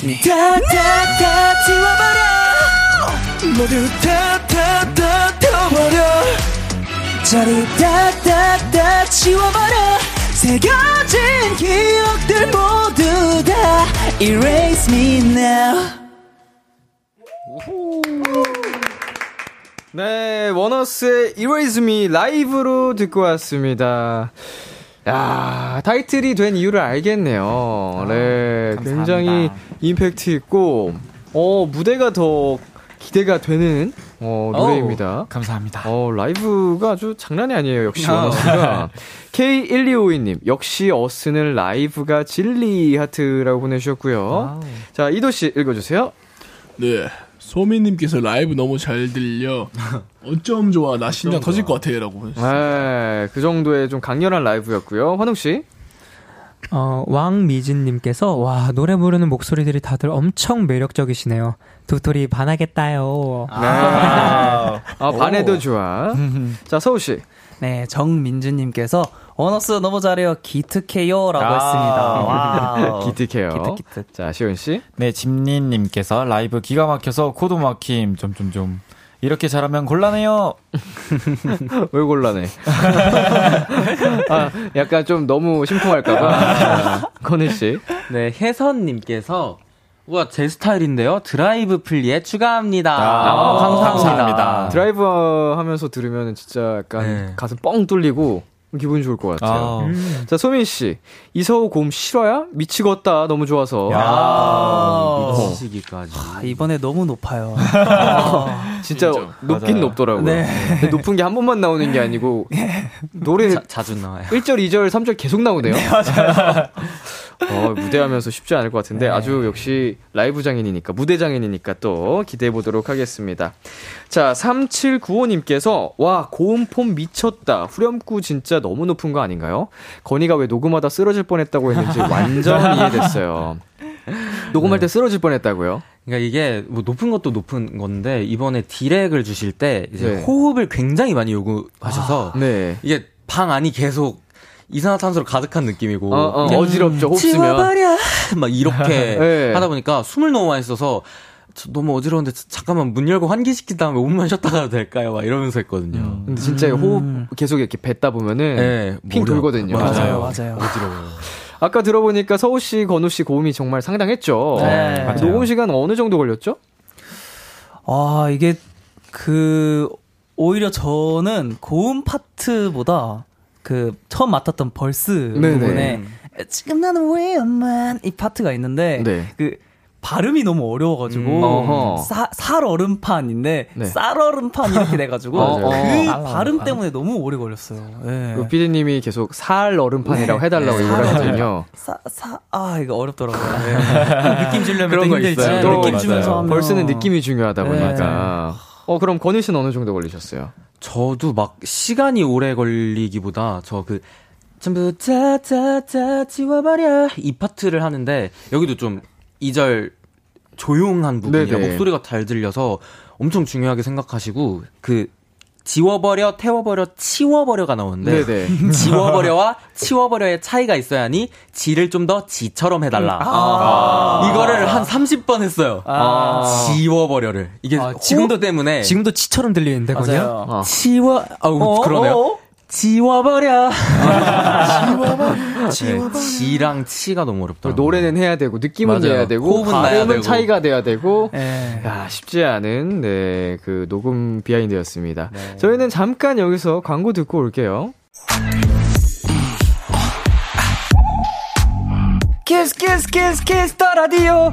Erase me 다다다 지워버려. 모두 다다다 태워버려. 저리 다다다 지워버려. 새겨진 기억들 모두 다 Erase me now. 네, 원어스의 Erase Me 라이브로 듣고 왔습니다. 야, 타이틀이 된 이유를 알겠네요. 네, 감사합니다. 굉장히 임팩트 있고, 어, 무대가 더 기대가 되는 어, 노래입니다. 감사합니다. 어, 라이브가 아주 장난이 아니에요, 역시 아. 원어스가. K1252님, 역시 어스는 라이브가 진리 하트라고 보내주셨고요. 자, 이도 씨 읽어주세요. 네. 소민님께서 라이브 너무 잘 들려. 어쩜 좋아. 나 심장 터질 것 같아. 라고. 네, 그 정도의 좀 강렬한 라이브였고요. 환웅씨. 어, 왕미진님께서 와 노래 부르는 목소리들이 다들 엄청 매력적이시네요. 도토리 반하겠다요. 아, 아, 반해도 좋아. 자, 서우씨. 네, 정민주님께서 원어스 너무 잘해요. 기특해요라고 아. 했습니다. 기특해요. 기특 기특. 자, 시온씨. 네, 집니님께서 라이브 기가 막혀서 코도 막힘, 점점점. 이렇게 잘하면 곤란해요. 왜 곤란해? 아, 약간 좀 너무 심쿵할까봐. 건희 씨. 네, 혜선님께서 우와 제 스타일인데요. 드라이브 플리에 추가합니다. 아, 감사합니다. 감사합니다. 드라이브 하면서 들으면 진짜 약간 네. 가슴 뻥 뚫리고 기분이 좋을 것 같아요. 아. 자, 시온 씨. 이서호 고음 실화야? 미치겠다. 너무 좋아서. 아, 미치시기까지. 아, 이번에 너무 높아요. 진짜 인정. 높긴 맞아요. 높더라고요. 네. 근데 높은 게 한 번만 나오는 게 아니고 노래 자, 자주 나와요. 1절, 2절, 3절 계속 나오네요. 맞아요. 어, 무대하면서 쉽지 않을 것 같은데 아주 역시 라이브 장인이니까 무대 장인이니까 또 기대해 보도록 하겠습니다. 자, 3795님께서 와, 고음폼 미쳤다. 후렴구 진짜 너무 높은 거 아닌가요? 건이가 왜 녹음하다 쓰러질 뻔했다고 했는지 완전 이해됐어요. 녹음할 때 쓰러질 뻔했다고요? 그러니까 이게 뭐 높은 것도 높은 건데 이번에 디렉을 주실 때 이제 네. 호흡을 굉장히 많이 요구하셔서 네. 이게 방 안이 계속 이산화탄소로 가득한 느낌이고 어, 어, 이게 어지럽죠. 호흡 쓰면. 지워버려 막 이렇게 네. 하다 보니까 숨을 너무 많이 써서 저 너무 어지러운데 자- 잠깐만 문 열고 환기시킨 다음에 5분만 쉬었다 가도 될까요? 막 이러면서 했거든요. 근데 진짜 호흡 계속 이렇게 뱉다 보면은 네, 핑 돌거든요. 맞아요, 맞아요. 어지러워요. 아까 들어보니까 서우 씨, 건우 씨 고음이 정말 상당했죠. 네. 그 녹음 시간 어느 정도 걸렸죠? 아, 이게 그 오히려 저는 고음 파트보다 그 처음 맡았던 벌스 네네. 부분에 지금 나는 위험한 이 파트가 있는데 네. 그 발음이 너무 어려워가지고 음. 사, 살얼음판인데 네. 쌀얼음판 이렇게 돼가지고. 그 어. 발음 때문에 너무 오래 걸렸어요. 네. 그 피디님이 계속 살 얼음판이라고 해달라고 네. 얘기를 하거든요. 사, 사, 아, 이거 어렵더라고요. 네. 느낌 주려면 그런 또 거. 있어요. 네, 또 느낌 주면서 하면. 벌스는 느낌이 중요하다 네. 보니까. 어, 그럼 건우 씨는 어느 정도 걸리셨어요? 저도 막 시간이 오래 걸리기보다 저그 전부 다다다 지워버려 이 파트를 하는데 여기도 좀 2절 조용한 부분이라 네네. 목소리가 잘 들려서 엄청 중요하게 생각하시고 그 지워버려 태워버려 치워버려가 나오는데 네네. 지워버려와 치워버려의 차이가 있어야 하니 지를 좀 더 지처럼 해달라. 이거를 한 30번 했어요. 지워버려를. 이게 아, 지금도 때문에 지금도 치처럼 들리는데. 어. 치워, 아우, 그러네요. 지워버려. 네, 지랑 치가 너무 어렵다. 노래는 해야 되고, 느낌은 맞아요. 내야 되고, 발음은 되고. 차이가 돼야 되고, 네. 야, 쉽지 않은, 네, 그, 녹음 비하인드였습니다. 저희는 잠깐 여기서 광고 듣고 올게요. Kiss kiss kiss Kiss the Radio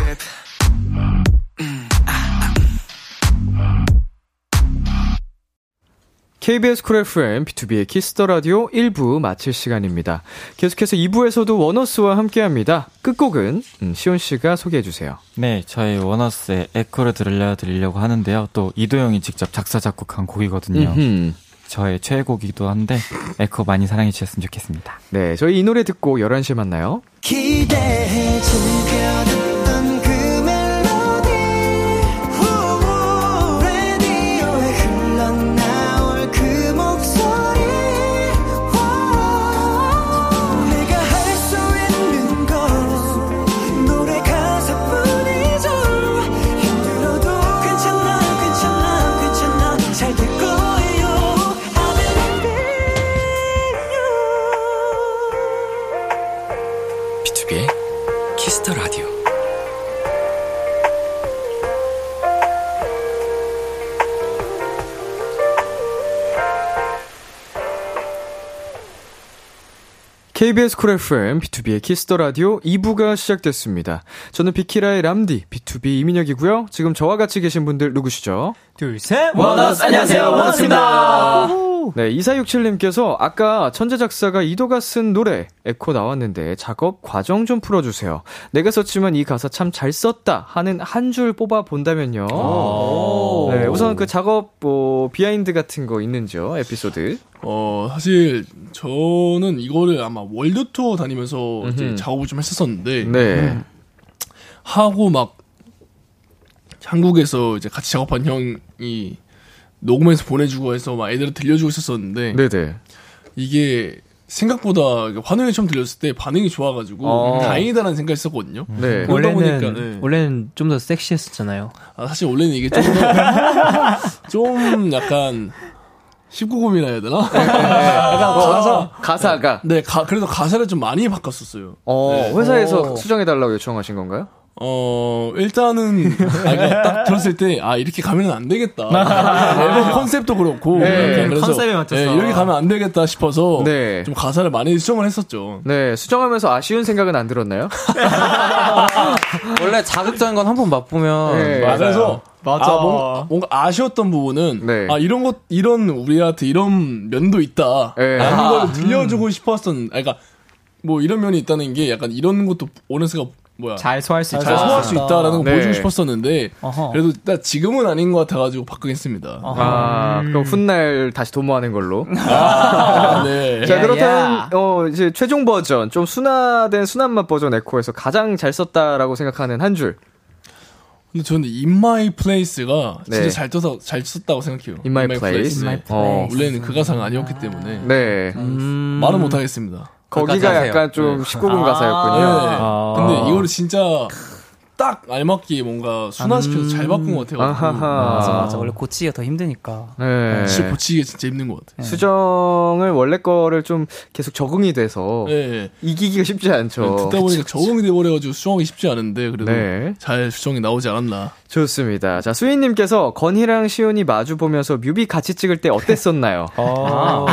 KBS 쿨 FM, 비투비의 Kiss the Radio 1부 마칠 시간입니다. 계속해서 2부에서도 원어스와 함께 합니다. 끝곡은, 음, 시온씨가 소개해주세요. 네, 저희 원어스의 에코를 들려드리려고 하는데요. 또 이도영이 직접 작사, 작곡한 곡이거든요. 음흠. 저의 최애곡이기도 한데, 에코 많이 사랑해 주셨으면 좋겠습니다. 네, 저희 이 노래 듣고 11시에 만나요. 기대해 즐겨 KBS 쿨 FM, 비투비의 Kiss the Radio 2부가 시작됐습니다. 저는 비키라의 람디, B2B 이민혁이고요. 지금 저와 같이 계신 분들 누구시죠? 둘, 셋. 원어스 안녕하세요, 원어스입니다. 네, 2467님께서 아까 천재 작사가 이도가 쓴 노래 에코 나왔는데 작업 과정 좀 풀어 주세요. 내가 썼지만 이 가사 참 잘 썼다 하는 한 줄 뽑아 본다면요. 네, 우선 그 작업 뭐 비하인드 같은 거 있는지요? 에피소드. 어, 사실 저는 이거를 아마 월드 투어 다니면서 이제. 작업을 좀 했었었는데 네. 하고 막 한국에서 이제 같이 작업한 형이 녹음해서 보내주고 해서 막 애들한테 들려주고 있었었는데 네네. 이게 생각보다 환영이 처음 들렸을 때 반응이 좋아가지고 어. 다행이다라는 생각이 있었거든요. 네. 그러다 원래는 보니까 네. 원래는 좀 더 섹시했었잖아요. 아, 사실 원래는 이게 좀, 좀 약간 19금이라 해야 되나? 약간 가사, 가사가. 네, 가, 그래서 가사를 좀 많이 바꿨었어요. 어, 네. 회사에서 수정해달라고 요청하신 건가요? 어, 일단은, 아, 그러니까 딱 들었을 때, 아, 이렇게 가면은 안 되겠다. 앨범 컨셉도 그렇고. 네, 그래서, 컨셉에 맞춰서. 네, 이렇게 가면 안 되겠다 싶어서, 네. 좀 가사를 많이 수정을 했었죠. 네, 수정하면서 아쉬운 생각은 안 들었나요? 원래 자극적인 건 한 번 맛보면 네. 아, 그래서, 맞아. 아, 뭔가, 뭔가 아쉬웠던 부분은, 네. 아, 이런 것, 이런, 우리한테 이런 면도 있다. 네. 라는 아, 걸 들려주고 싶었던, 아, 그러니까, 뭐 이런 면이 있다는 게 약간 이런 것도 오너스가 뭐야. 잘 소화할 수잘 있다. 소화할 수 있다라는 걸 네. 보여주고 싶었었는데, 어허. 그래도 딱 지금은 아닌 것 같아가지고 바꾸겠습니다. 아, 그럼 훗날 다시 도모하는 걸로. 아, 네. 자, 야, 그렇다면, 야. 어, 이제 최종 버전, 좀 순화된 순한 맛 버전 에코에서 가장 잘 썼다라고 생각하는 한 줄. 근데 저는 In My Place가 네. 진짜 잘 떠서 잘 썼다고 생각해요. In My Place. 네. In My 어, 원래는 그 가사가 아니었기 때문에 네. 음. 말은 못하겠습니다. 거기가. 약간 좀 19금 가사였군요. 네. 아. 근데 이거를 진짜 딱 알맞게 뭔가 순화시켜서 잘 바꾼 것 같아요. 아하하. 맞아, 맞아. 원래 고치기가 더 힘드니까. 네. 진짜 고치기가 진짜 힘든 것 같아요. 수정을 원래 거를 좀 계속 적응이 돼서 네. 이기기가 쉽지 않죠. 듣다 보니까 적응이 돼버려가지고 수정하기 쉽지 않은데 그래도 네. 잘 수정이 나오지 않았나. 좋습니다. 자, 수인님께서 건희랑 시온이 마주 보면서 뮤비 같이 찍을 때 어땠었나요? 아.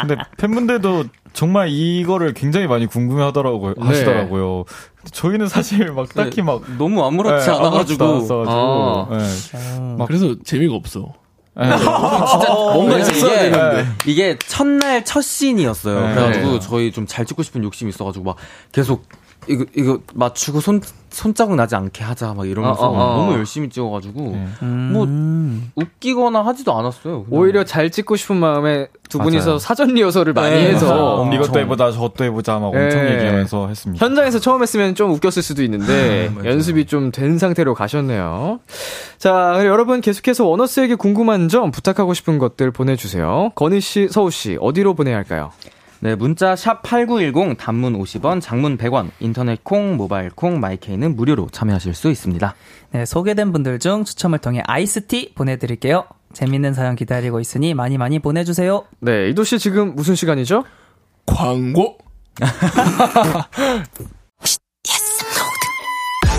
근데 팬분들도 정말 이거를 굉장히 많이 궁금해 하더라고요. 네. 하시더라고요. 저희는 사실 막 딱히 막 너무 아무렇지 네, 않아 가지고 아무렇지도 않았어가지고. 어. 네. 막 그래서 재미가 없어. 네. 진짜 뭔가 이게- 있었어야 되는데 네. 이게 첫날 첫 씬이었어요. 네. 그래가지고 저희 좀 잘 찍고 싶은 욕심이 있어가지고 막 계속 이거 이거 맞추고 손 손자국 나지 않게 하자 막 이러면서 어, 어, 어. 너무 열심히 찍어가지고 네. 뭐 웃기거나 하지도 않았어요. 그냥. 오히려 잘 찍고 싶은 마음에 두 분이서 맞아요. 사전 리허설을 많이 네, 해서. 어, 이것도 엄청 해보자 저것도 해보자 막 엄청 네. 얘기하면서 했습니다. 현장에서 처음 했으면 좀 웃겼을 수도 있는데 연습이 좀 된 상태로 가셨네요. 자, 여러분 계속해서 원어스에게 궁금한 점 부탁하고 싶은 것들 보내주세요. 건희 씨, 서우 씨 어디로 보내야 할까요? 네, 문자 샵 8910 단문 50원, 장문 100원, 인터넷 콩, 모바일 콩, 마이케이는 무료로 참여하실 수 있습니다. 네, 소개된 분들 중 추첨을 통해 아이스티 보내 드릴게요. 재밌는 사연 기다리고 있으니 많이 많이 보내 주세요. 네, 이도 씨 지금 무슨 시간이죠? 광고.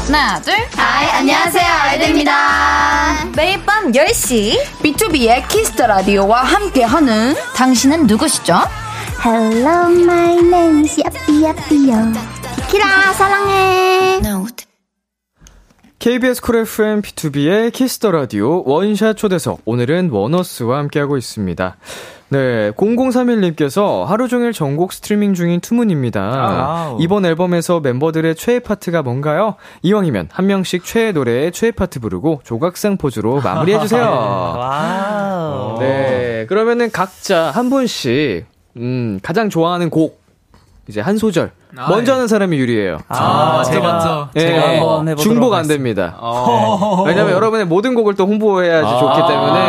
하나, 둘. Hi, 안녕하세요. 아이들입니다. 매일 밤 10시 B2B의 키스터 라디오와 함께하는 당신은 누구시죠? Hello, my name is Yappy Yappy요. 키라 사랑해. KBS 쿨 FM B2B의 키스터 라디오 원샷 초대석 오늘은 원어스와 함께하고 있습니다. 네, 0031님께서 하루 종일 전곡 스트리밍 중인 투문입니다. 아우. 이번 앨범에서 멤버들의 최애 파트가 뭔가요? 이왕이면 한 명씩 최애 노래의 최애 파트 부르고 조각상 포즈로 마무리해주세요. Wow. 네, 그러면은 각자 한 분씩 음, 가장 좋아하는 곡 이제 한 소절 아, 먼저 예. 하는 사람이 유리해요. 아, 맞죠, 제가, 맞죠. 예, 제가 한번 해보도록 중복 안 하겠습니다. 됩니다. 네. 왜냐면 여러분의 모든 곡을 또 홍보해야지 좋기 때문에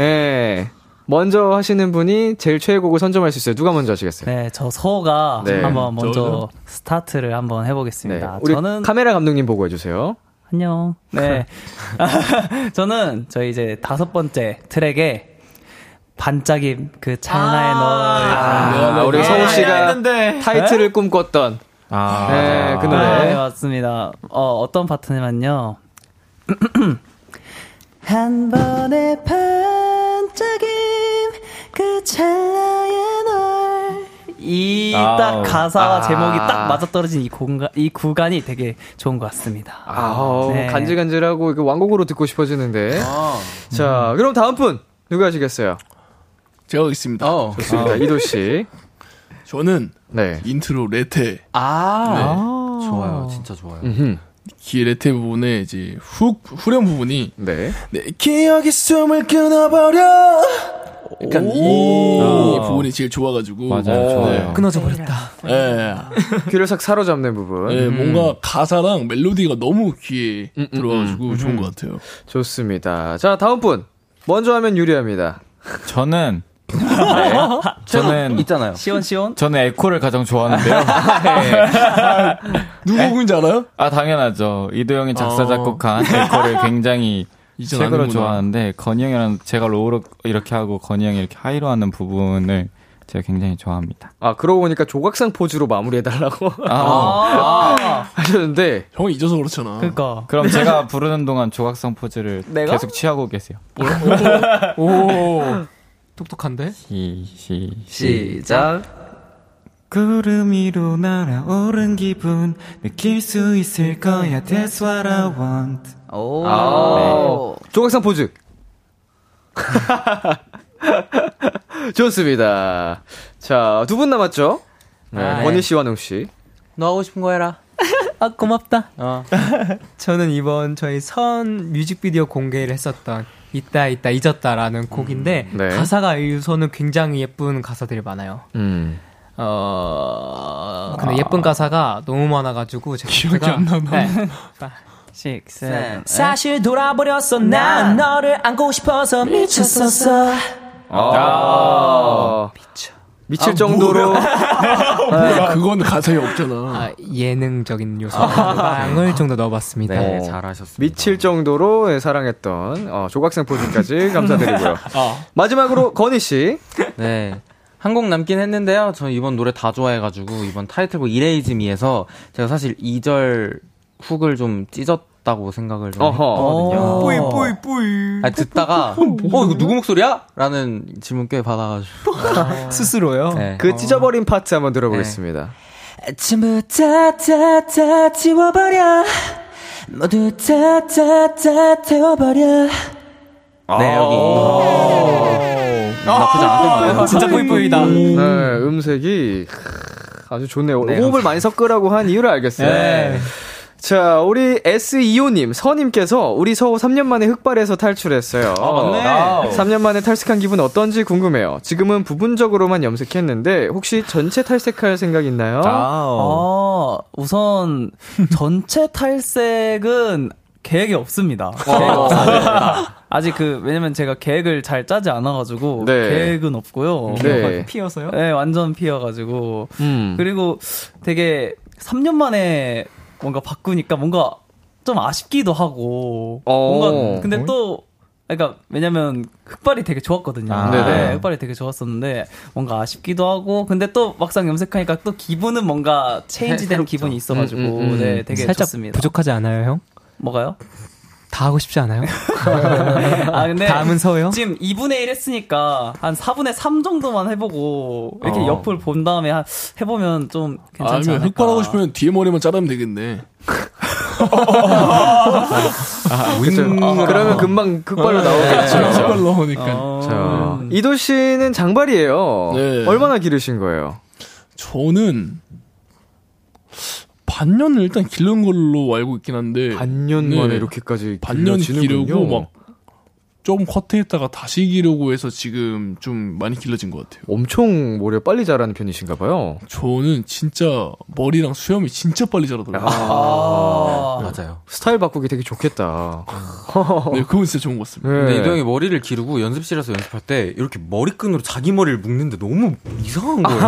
예. 먼저 하시는 분이 제일 최애 곡을 선점할 수 있어요. 누가 먼저 하시겠어요? 네, 저 서호가 네. 한번 먼저 저요? 스타트를 한번 네. 해보겠습니다. 우리 저는 카메라 감독님 보고 해주세요. 안녕. 네. 저는 저희 이제 다섯 번째 트랙에 반짝임 그 찰나의 널. 아, 우리 서우 씨가 타이틀을 꿈꿨던 아, 네, 그 아, 네, 노래. 맞습니다. 어, 어떤 파트냐면요. 한 번의 반짝임 그 찰나의 널이 아우. 딱 가사와 아. 제목이 딱 맞아떨어진 이 공간, 이 구간이 되게 좋은 것 같습니다. 아, 네. 간질간질하고 이거 완곡으로 듣고 싶어지는데. 아. 자, 그럼 다음 분 누구 하시겠어요? 제가 하겠습니다. 좋습니다. 이도 씨. 저는 네. 인트로 레테. 아, 좋아요. 진짜 좋아요. 기 레테 부분에 이제 훅 후렴 부분이 네. 내 기억의 숨을 끊어버려. 약간 이 오. 부분이 제일 좋아가지고 맞아요, 좋아요. 끊어져 버렸다. 예. 귀를 싹 사로잡는 부분. 예, 음. 뭔가 가사랑 멜로디가 너무 귀에 들어와가지고 음, 좋은 음. 것 같아요. 좋습니다. 자, 다음 분. 먼저 하면 유리합니다. 저는 네. 저는 있잖아요. 시원 시원. 저는 에코를 가장 좋아하는데요. 누구 곡인지 알아요? 아 당연하죠. 이도 형이 작사 어. 작곡한 에코를 굉장히 최고로 아는구나. 좋아하는데 건희 형이랑 제가 low로 이렇게 하고 건희 형이 이렇게 high로 하는 부분을 제가 굉장히 좋아합니다. 아, 그러고 보니까 조각상 포즈로 마무리해달라고 아. 하셨는데. 형이 잊어서 그렇잖아. 그니까. 그럼 제가 부르는 동안 조각성 포즈를? 계속 취하고 계세요. 오. 똑똑한데? 시, 시, 시작. 구름 위로 날아오른 기분 느낄 수 있을 거야 That's what I want 오. 아, 조각상 포즈. 좋습니다. 자, 두 분 남았죠? 네, 아, 권희 네. 씨와 농 씨. 너 하고 싶은 거 해라. 아 고맙다. 어. 저는 이번 저희 선 뮤직비디오 공개를 했었던 있다 있다 잊었다라는 곡인데 네. 가사가 우선은 굉장히 예쁜 가사들이 많아요. 음. 어 근데 예쁜 가사가 너무 많아가지고 제가 기억이 안 나나. 네. Six, 네. seven. 사실 돌아버렸어 난 너를 안고 싶어서 미쳤었어. 아. 미쳐. 미칠 정도로. 아, 그건 가사에 없잖아. 아, 예능적인 요소 방을 좀 더 넣어봤습니다. 네, 어. 잘하셨습니다. 미칠 정도로 예, 사랑했던 어, 조각상 포즈까지 감사드리고요. 마지막으로 건희 씨. 네. 한곡 남긴 했는데요. 저 이번 노래 다 좋아해가지고 이번 타이틀곡 이레이즈미에서 제가 사실 2절 훅을 좀 찢었 다고 생각을 좀 어허. 했거든요. 뿌이 뿌이 뿌이. 아니, 듣다가 어 이거 누구 목소리야? 라는 질문 꽤 받아가지고 스스로요. 네. 그 찢어버린 파트 한번 들어보겠습니다. 아침부터 다다 지워버려 모두 다다다 태워버려 네 여기 나쁘지 않았던 진짜 뿌이뿌이다. 네, 음색이 크, 아주 좋네요. 네, 호흡을 많이 섞으라고 한 이유를 알겠어요. 네. 자, 우리 S25님, 서님께서 우리 서호 3년 만에 흑발에서 탈출했어요. 아, 맞네. 3년 만에 탈색한 기분 어떤지 궁금해요. 지금은 부분적으로만 염색했는데, 혹시 전체 탈색할 생각 있나요? 어, 우선 전체 탈색은 계획이 없습니다. 어. 계획 없습니다. 아직 그 왜냐면 제가 계획을 잘 짜지 않아가지고 네. 계획은 없고요. 네. 피어서요? 네, 완전 피어가지고 음. 그리고 되게 3년 만에 뭔가 바꾸니까 뭔가 좀 아쉽기도 하고 어. 뭔가 근데 또 그러니까 왜냐면 흑발이 되게 좋았거든요. 아. 네, 흑발이 되게 좋았었는데 뭔가 아쉽기도 하고 근데 또 막상 염색하니까 또 기분은 뭔가 체인지된 기분이 있어가지고 음, 음, 음. 네 되게 살짝 좋습니다. 부족하지 않아요, 형? 뭐가요? 다 하고 싶지 않아요? 아 근데 다음은 서요? 지금 2분의 1 했으니까 한 4분의 3 정도만 해보고 이렇게 어. 옆을 본 다음에 한- 해보면 좀 괜찮지 않을까. 흑발하고 싶으면 뒤에 머리만 자르면 되겠네. 그쵸. 그러면 금방 흑발로 나오겠죠. 흑발 나오니까. 어. 자, 이도 씨는 장발이에요. 네. 얼마나 기르신 거예요? 저는 반년을 일단 기른 걸로 알고 있긴 한데 반년 네. 만에 이렇게까지 반년. 기르고 막 좀 커트했다가 다시 기르고 해서 지금 좀 많이 길러진 것 같아요. 엄청 머리가 빨리 자라는 편이신가 봐요. 저는 진짜 머리랑 수염이 진짜 빨리 자라더라고요. 아. 맞아요. 스타일 바꾸기 되게 좋겠다. 네, 그건 진짜 좋은 것 같습니다. 네. 근데 이동이 머리를 기르고 연습실에서 연습할 때 이렇게 머리끈으로 자기 머리를 묶는데 너무 이상한 거예요.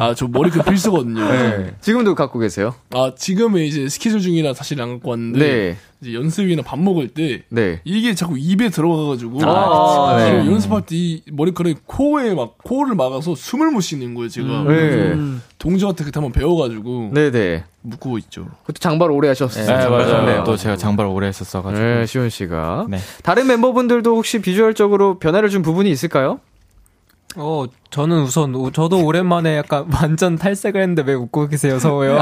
아, 저 머리끈 필수거든요. 네. 지금도 갖고 계세요? 아, 지금은 이제 스케줄 중이라 사실 안 갖고 왔는데 네. 이제 연습이나 밥 먹을 때 네. 이게 자꾸 입에 들어가가지고 아, 네. 그리고 연습할 때 이 머리카락이 코에 막 코를 막아서 숨을 못 쉬는 거예요 제가 네. 그래서 동지한테 그때 한번 배워가지고 네네. 묶고 있죠 그것도 장발 오래 하셨어요. 네, 맞아요. 네. 또 제가 장발 오래 했었어가지고. 네, 시온 씨가. 네. 다른 멤버분들도 혹시 비주얼적으로 변화를 준 부분이 있을까요? 어, 저는 우선, 오- 저도 오랜만에 약간 완전 탈색을 했는데 왜 웃고 계세요, 서우요?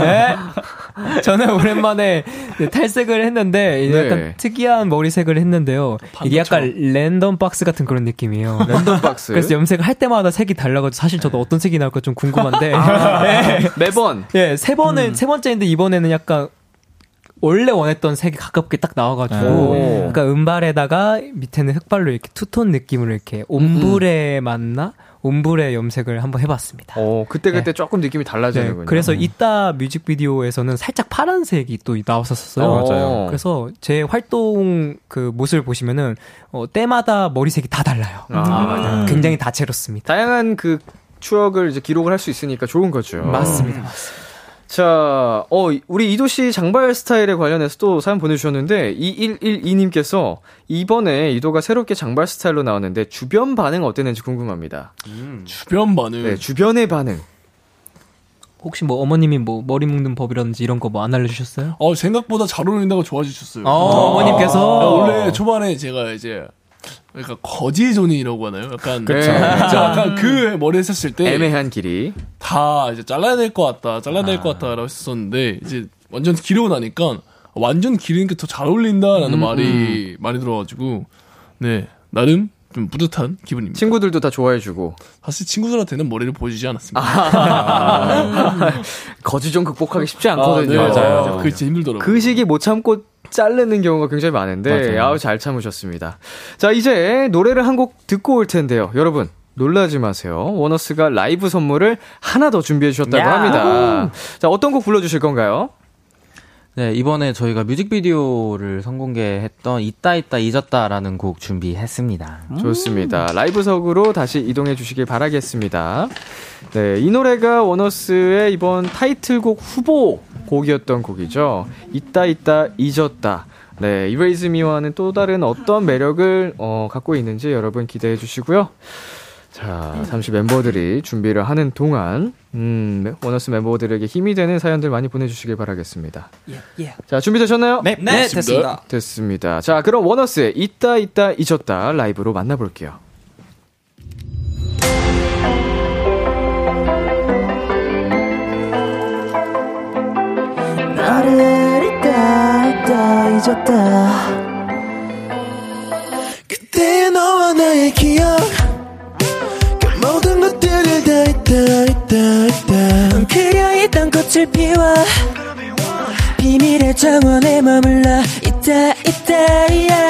네? 저는 오랜만에 네, 탈색을 했는데, 이제 네. 약간 특이한 머리색을 했는데요. 이게 약간 랜덤 박스 같은 그런 느낌이에요. 랜덤 박스. 그래서 염색을 할 때마다 색이 달라가지고 사실 저도 어떤 색이 나올까 좀 궁금한데. 아, 네. 매번. 예, 세 번을, 세 번째인데 이번에는 약간 원래 원했던 색이 가깝게 딱 나와가지고 오. 약간 은발에다가 밑에는 흑발로 이렇게 투톤 느낌으로 이렇게 옴브레 맞나? 옴브레 염색을 한번 해봤습니다. 어, 그때 그때 조금 느낌이 네, 달라지는군요. 그래서 이따 뮤직비디오에서는 살짝 파란색이 또 나왔었어요. 어, 맞아요. 그래서 제 활동 그 모습을 보시면은 어, 때마다 머리색이 다 달라요. 아, 맞아요. 굉장히 다채롭습니다. 다양한 그 추억을 이제 기록을 할 수 있으니까 좋은 거죠. 맞습니다. 자, 어, 우리 이도 씨 장발 스타일에 관련해서 또 사연 보내주셨는데, 2112님께서 이번에 이도가 새롭게 장발 스타일로 나왔는데, 주변 반응 어땠는지 궁금합니다. 주변 반응? 네, 주변의 반응. 혹시 뭐 어머님이 뭐 머리 묶는 법이라든지 이런 거 뭐 안 알려주셨어요? 어, 생각보다 잘 어울린다고 좋아해 주셨어요. 어, 어머님께서? 아, 원래 초반에 제가 이제 약간 거지존이라고 하나요? 약간 그쵸. 진짜 약간 그 머리 했었을 때 애매한 길이. 다 이제 잘라야 될것 같다, 잘라야 될것 같다라고 했었는데 이제 완전 기르고 나니까 완전 기르는 게더잘 어울린다라는 음, 말이 많이 들어가지고 네 나름 좀 뿌듯한 기분입니다. 친구들도 다 좋아해주고. 사실 친구들한테는 머리를 보여주지 않았습니다. 거지 좀 극복하기 쉽지 않거든요. 아, 네, 맞아요. 그게 진짜 힘들더라고요. 그 시기 못 참고 자르는 경우가 굉장히 많은데. 아우, 잘 참으셨습니다. 자, 이제 노래를 한 곡 듣고 올 텐데요. 여러분, 놀라지 마세요. 원어스가 라이브 선물을 하나 더 준비해 주셨다고 야. 합니다. 자, 어떤 곡 불러주실 건가요? 네, 이번에 저희가 뮤직비디오를 선공개했던 있다 있다 잊었다라는 곡 준비했습니다. 좋습니다. 라이브석으로 다시 이동해 주시길 바라겠습니다. 네, 이 노래가 원어스의 이번 타이틀곡 후보 곡이었던 곡이죠. 있다 있다 잊었다. 네, ERASE ME와는 또 다른 어떤 매력을 어, 갖고 있는지 여러분 기대해 주시고요. 자, 잠시 멤버들이 준비를 하는 동안 음, 워너스 멤버들에게 힘이 되는 사연들 많이 보내주시길 바라겠습니다. 자, 준비되셨나요? 네, 네, 됐습니다. 됐습니다. 자, 그럼 워너스의 있다 있다 잊었다 라이브로 만나볼게요. 잊다 잊다 잊었다. 그때 너와 나의 기억. 그 모든 것들을 다 잊다 잊다 잊다. 그려있던 꽃을 피워. 비밀의 정원에 머물러. 있다 있다 yeah.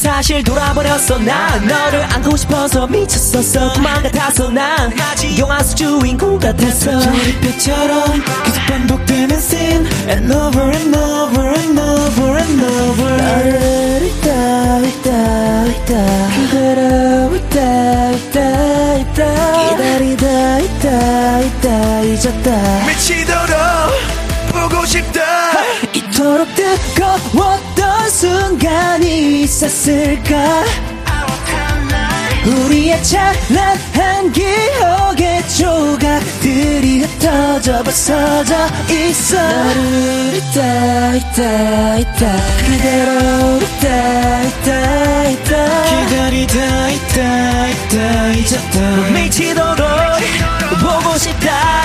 사실 돌아버렸어. 난 너를 안고 싶어서 미쳤었어. 그만 같아서 난 영화 속 주인공 같았어. 저리표처럼 계속 반복되는 scene. And over and over and over and over. 나를 잊다 잊다 잊다. 그대로 잊다 잊다 잊다. 기다리다 있다 있다. 잊었다. 미치도록 보고 싶다 이토록 뜨거웠던 순간이 있었을까? 우리의 찬란한 기억의 조각들이 흩어져 벗어져 있어. 너를 잊다 잊다 잊다. 그대로 잊다 잊다 잊다. 기다리다 있다 있다 잊었다. 미치도록 보고 싶다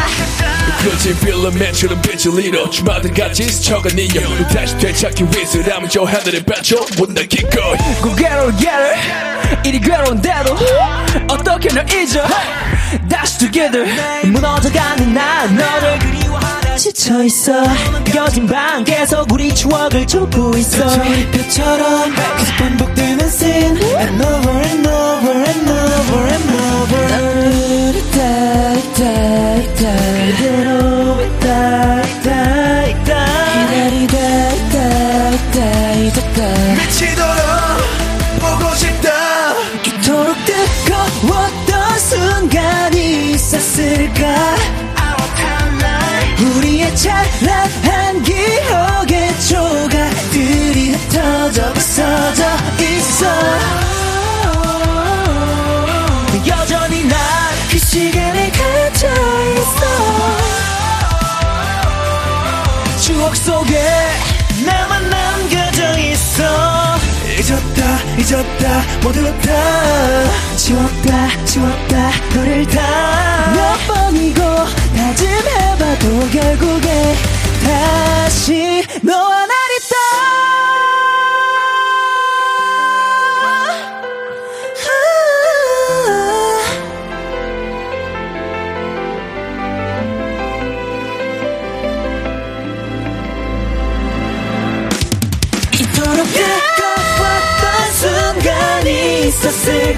그렇지 필름맨처럼 빛을 잃어. 주마등 같이 스쳐간 이여 다시 되찾기 위해서 라면 저 하늘에 받쳐. 못나 기꺼이. 고개로 개를 이리 괴로운데도 어떻게 널 잊어? 다시 together. 무너져가는 난 너를 그리워하다 지쳐있어. 여진 방 계속 우리 추억을 쫓고 있어. 저리표처럼 계속 반복되는 scene. And over and over and over and over. 그대로 있다 있다 있다 모두 다 지웠다 지웠다 너를 다 몇 번이고 다짐해봐도 결국에 다시 너와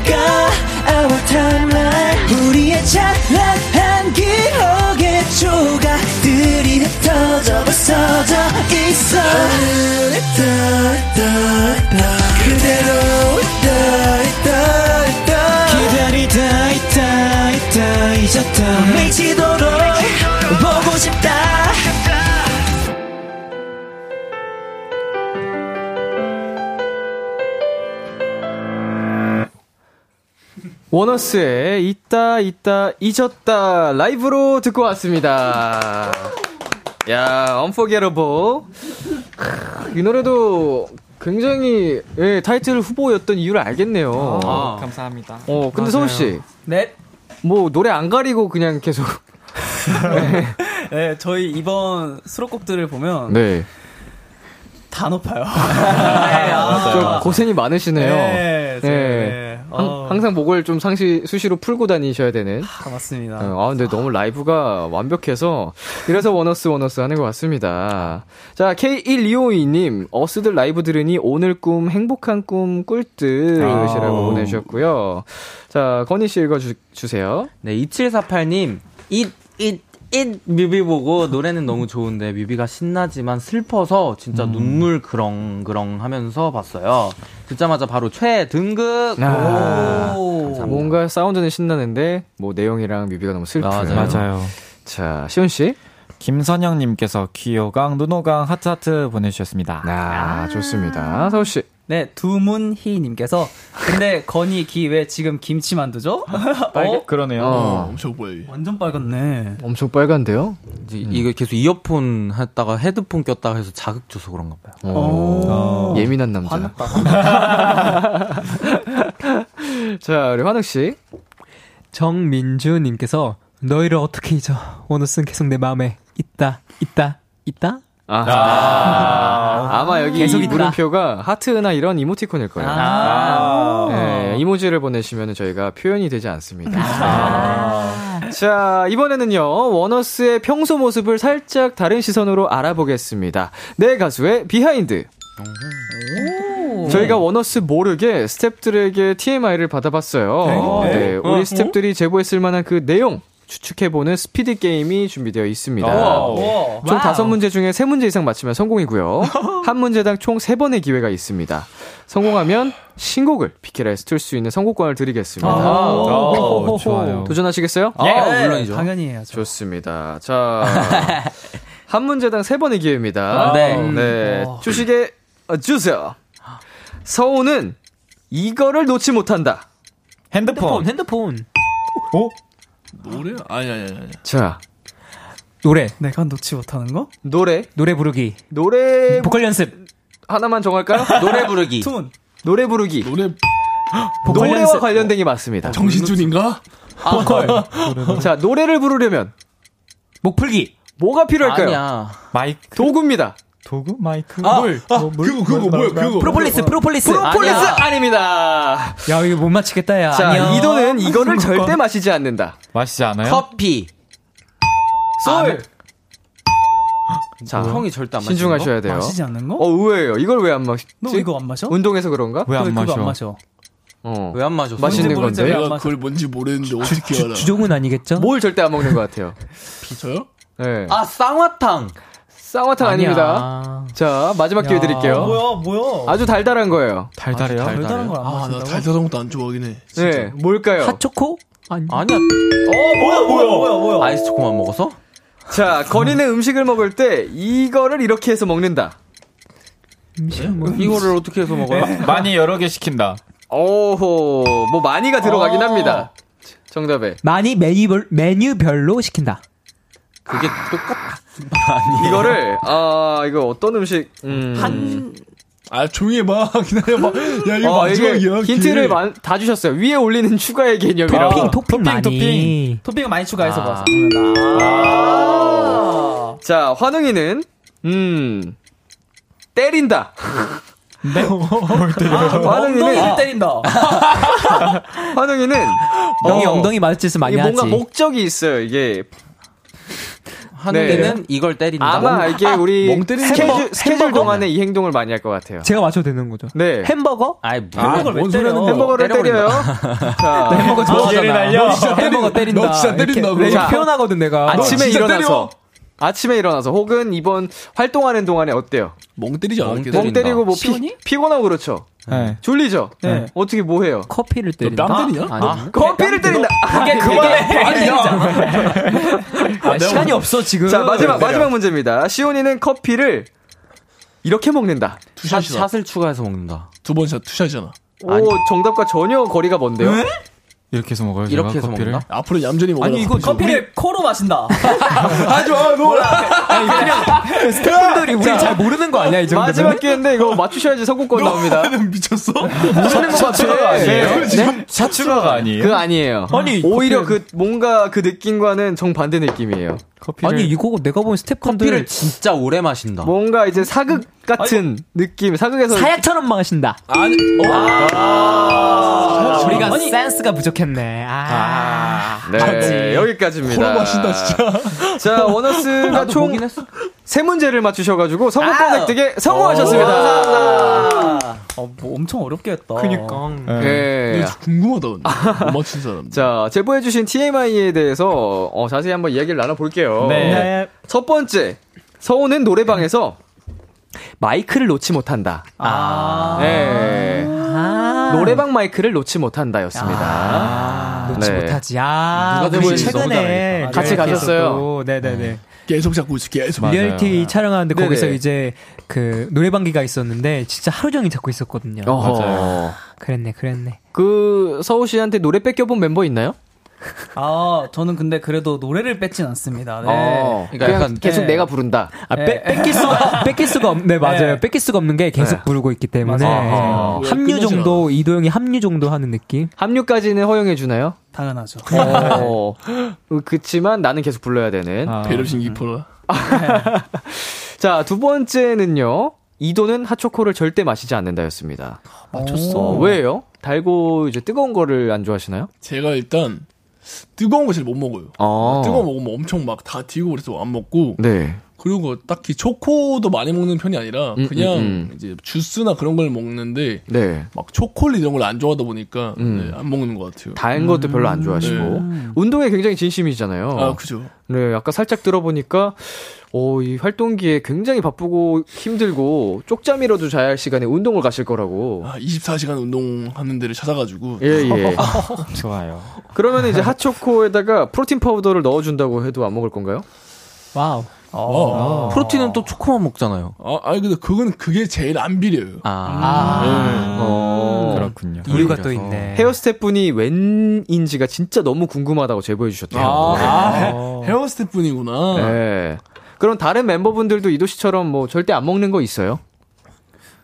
있었을까 Our timeline. 우리의 찬란한 기억의 조각들이 흩어져 부서져 있어. 떠있다 그대로 있다 기다리다 있다 있다 잊었다. 미치도 원어스의 있다 있다 잊었다 라이브로 듣고 왔습니다. 야, Unforgettable. 크, 이 노래도 굉장히 예, 타이틀 후보였던 이유를 알겠네요. 아, 감사합니다. 어, 근데 서우 씨. 네. 뭐 노래 안 가리고 그냥 계속 네, 저희 이번 수록곡들을 보면 네. 다 높아요. 좀 고생이 많으시네요. 네, 네. 네. 어. 항, 항상 목을 좀 상시 수시로 풀고 다니셔야 되는. 아, 맞습니다. 어, 아, 근데 너무 라이브가 완벽해서, 이래서 원어스 원어스 하는 것 같습니다. 자, K1252님, 어스들 라이브 들으니 오늘 꿈, 행복한 꿈, 꿀 듯이라고 아. 보내주셨고요. 자, 건희 씨 읽어주세요. 네, 2748님, 잇, 잇, 잇 뮤비 보고 노래는 너무 좋은데 뮤비가 신나지만 슬퍼서 진짜 눈물 그렁그렁 하면서 봤어요. 듣자마자 바로 최등급! 아, 오. 뭔가 사운드는 신나는데, 뭐 내용이랑 뮤비가 너무 슬프요 맞아요. 맞아요. 자, 시온 씨. 김선영님께서 귀요강, 눈호강, 하트하트 보내주셨습니다. 아, 좋습니다. 서우 씨. 네, 두문희님께서 근데 건이 기왜 지금 김치만두죠? 빨개? 그러네요. 어. 엄청 보여. 완전 빨갛네. 엄청 빨간데요? 이제 이거 계속 이어폰 했다가 헤드폰 꼈다가 해서 자극 줘서 그런가 봐요. 어. 예민한 남자. 자, 우리 환웅 씨. 정민주님께서 너희를 어떻게 잊어? 원어스는 계속 내 마음에 있다, 있다, 있다. 아. 아 마 여기 계속. 물음표가 하트나 이런 이모티콘일 거예요. 아. 네, 이모지를 보내시면 저희가 표현이 되지 않습니다. 네. 자, 이번에는요, 원어스의 평소 모습을 살짝 다른 시선으로 알아보겠습니다. 내 가수의 behind. 저희가 원어스 모르게 스탭들에게 TMI를 받아봤어요. 네. 네, 우리 스탭들이 제보했을 만한 그 내용 추측해보는 스피드 게임이 준비되어 있습니다. 오. 총 wow. 다섯 문제 중에 세 문제 이상 맞히면 성공이고요. 한 문제당 총 세 번의 기회가 있습니다. 성공하면 신곡을 비키라에서 틀 수 있는 선곡권을 드리겠습니다. 오, 좋아요. 도전하시겠어요? 예, 아, 물론이죠. 당연히 해야죠. 좋습니다. 자, 한 문제당 세 번의 기회입니다. 아, 네. 네. 주식에 어, 주세요. 서우는 이거를 놓지 못한다. 핸드폰. 핸드폰. 어? 노래? 아니 아니 아니. 자, 노래, 내가 놓지 못하는 거? 노래. 노래 부르기, 노래 보컬 연습, 하나만 정할까요? 노래 부르기. 톤. 노래 부르기. 노래 보컬 노래와 연습. 관련된 게 맞습니다. 정신줄인가? 보컬, 자, 노래를 부르려면 목풀기, 뭐가 필요할까요? 아니야. 마이크. 도구입니다. 도구? 마이크? 물. 그거 그거 뭐야 그거. 프로폴리스, 프로폴리스. 프로폴리스 아니야. 아닙니다. 야 이거 못 맞히겠다 야. 자, 안녕. 이도는 이거를 절대 마시지 않는다. 마시지 않아요? 커피. 솔. 자, 형이 절대 안 마시는 신중하셔야 돼요. 마시지 않는 거? 어, 의외예요. 이걸 왜 안 마시지? 너 이거 안 마셔? 운동해서 그런가? 왜 안 마셔? 안 마셔? 어. 왜 안 마셨어? 맛있는 건데. 내가 마셔? 그걸 뭔지 모르는데 어떻게 주, 알아? 주종은 아니겠죠? 뭘 절대 안 먹는 것 같아요. 저요? 네. 아, 쌍화탕. 쌍화탕 아니야. 아닙니다. 자, 마지막 기회 야. 드릴게요. 뭐야, 뭐야? 아주 달달한 거예요. 달달해요? 별다른 걸안 아, 나? 달달한 것도 안 좋아하긴 해. 진짜. 네, 뭘까요? 핫초코? 아니. 아니야. 뭐야, 뭐야, 뭐야, 뭐야? 아이스 초코만 먹어서? 자, 건이는 음식을 먹을 때 이거를 이렇게 해서 먹는다. 이거를 어떻게 해서 먹어요? 많이 여러 개 시킨다. 오호, 뭐 많이가 들어가긴 합니다. 정답에. 많이 메뉴별, 메뉴별로 시킨다. 그게 똑같. 이거를 아 이거 어떤 음식? 음, 한 아 조용히 해봐 기다려봐 야 이거 어, 마지막이야 힌트를. 마- 다 주셨어요. 위에 올리는 추가의 개념이라고. 토핑, 토핑 많이. 토핑. 토핑을 많이 추가해서 아. 봤어. 자, 환웅이는 음 때린다. 네? 아, 엉덩이를 때린다. 환웅이는 형이 어, 엉덩이 맞을 짓을 많이 하지. 뭔가 목적이 있어요. 이게 하는 네. 데는 이걸 때린다. 아마 이게 우리 멍 때리는 스케줄, 스케줄? 동안에 이 행동을 많이 할 것 같아요. 제가 맞춰도 되는 거죠. 네. 햄버거? 아이 아, 뭘뭔 소리 하는 거야. 햄버거를 때려요. 자, 햄버거 좋아하잖아. 너 진짜 때린- 햄버거 때린다. 너 진짜 이렇게 때린다고. 표현하거든 내가. 아침에 일어나서 아침에 일어나서 혹은 이번 활동하는 동안에 어때요? 멍 때리지 않아 멍멍멍 때리고 뭐 피, 시원히? 피곤하고 그렇죠. 네. 졸리죠. 네. 어떻게 뭐 해요? 커피를 때린다. 뺨 때리냐? 아니, 커피를 때린다. 그게 그만해. 아, 시간이 없어 지금. 자 마지막 마지막 문제입니다. 시온이는 커피를 이렇게 먹는다. 샷, 샷을 추가해서 먹는다. 두 번 샷 투샷이잖아 오 정답과 전혀 거리가 먼데요. 이렇게 해서 먹어요. 이렇게 제가 해서 커피를. 먹는다? 앞으로 얌전히 먹어라 아니 이거 커피를 코로 마신다. 하지마 너 스태프분들이 우리 잘 모르는 거 아니야 이 정도면? 마지막 기회인데 이거 맞추셔야지 성공권 나옵니다. 미쳤어? 모르는 것 같아. 아니에요? 네? 샤츠가가 아니에요? 그 아니에요. 아니, 오히려 커피를- 그 뭔가 그 느낌과는 정 반대 느낌이에요. 커피를 아니 이거 내가 본 스태프분들 커피를 진짜 오래 마신다. 뭔가 이제 사극 같은 느낌. 사극에서 사약처럼 마신다. 아니 아, 우리가 센스가 부족했네. 아, 네, 여기까지입니다. 코로 마신다 진짜 자, 원어스가 총 세 문제를 맞추셔가지고 성공권 획득에 성공하셨습니다. 어, 뭐 엄청 어렵게 했다. 그니까. 네. 이거 궁금하다 맞춘 사람 자, 제보해주신 TMI에 대해서 어, 자세히 한번 이야기를 나눠볼게요. 네. 첫 번째, 서우는 노래방에서 마이크를 놓지 못한다. 아. 네. 노래방 마이크를 놓지 못한다였습니다. 아, 놓지 네. 못하지. 아, 누가? 최근에 너무 같이 가셨어요? 네네네. 계속 잡고 있어 계속 리얼리티 촬영하는데 네네. 거기서 이제 그 노래방기가 있었는데 진짜 하루 종일 잡고 있었거든요. 어허. 그랬네, 그랬네. 그 서호 씨한테 노래 뺏겨본 멤버 있나요? 아, 저는 근데 그래도 노래를 뺏진 않습니다. 네. 어, 그러니까 약간- 계속 네. 내가 부른다. 아, 네. 빼, 뺏길 수가, 뺏길 수가 없, 네, 맞아요. 네. 뺏길 수가 없는 게 계속 네. 부르고 있기 때문에. 맞아요. 네. 합류 정도, 이도 형이 합류 정도 하는 느낌? 합류까지는 허용해 주나요? 당연하죠. 어, 그치만 나는 계속 불러야 되는. 아. 배려심 깊어라 자, 두 번째는요. 이도는 핫초코를 절대 마시지 않는다였습니다. 맞췄어. 어, 왜요? 달고 이제 뜨거운 거를 안 좋아하시나요? 제가 일단 뜨거운 거 잘 못 먹어요 아. 뜨거운 거 먹으면 엄청 막 다 튀고 그래서 안 먹고 네. 그리고 딱히 초코도 많이 먹는 편이 아니라 음, 그냥 음, 음. 이제 주스나 그런 걸 먹는데 네. 막 초콜릿 이런 걸 안 좋아하다 보니까 음. 네, 안 먹는 것 같아요. 단 것도 별로 안 좋아하시고. 네. 운동에 굉장히 진심이잖아요. 아 그죠. 네, 아까 살짝 들어보니까, 오, 이 활동기에 굉장히 바쁘고 힘들고, 쪽잠이라도 자야 할 시간에 운동을 가실 거라고. 아 24시간 운동하는 데를 찾아가지고 예, 예. 좋아요. 그러면 이제 핫초코에다가 프로틴 파우더를 넣어준다고 해도 안 먹을 건가요? Wow. 어. 프로틴은 또 초코만 먹잖아요. 아, 아니 근데 그건 그게 제일 안 비려요. 아. 네. 어. 그렇군요. 이유가 또 그래서. 있네. 헤어 스태프분이 웬인지가 진짜 너무 궁금하다고 제보해 주셨대요. 아, 헤어 스태프분이구나. 네. 그럼 다른 멤버분들도 이도 씨처럼 뭐 절대 안 먹는 거 있어요?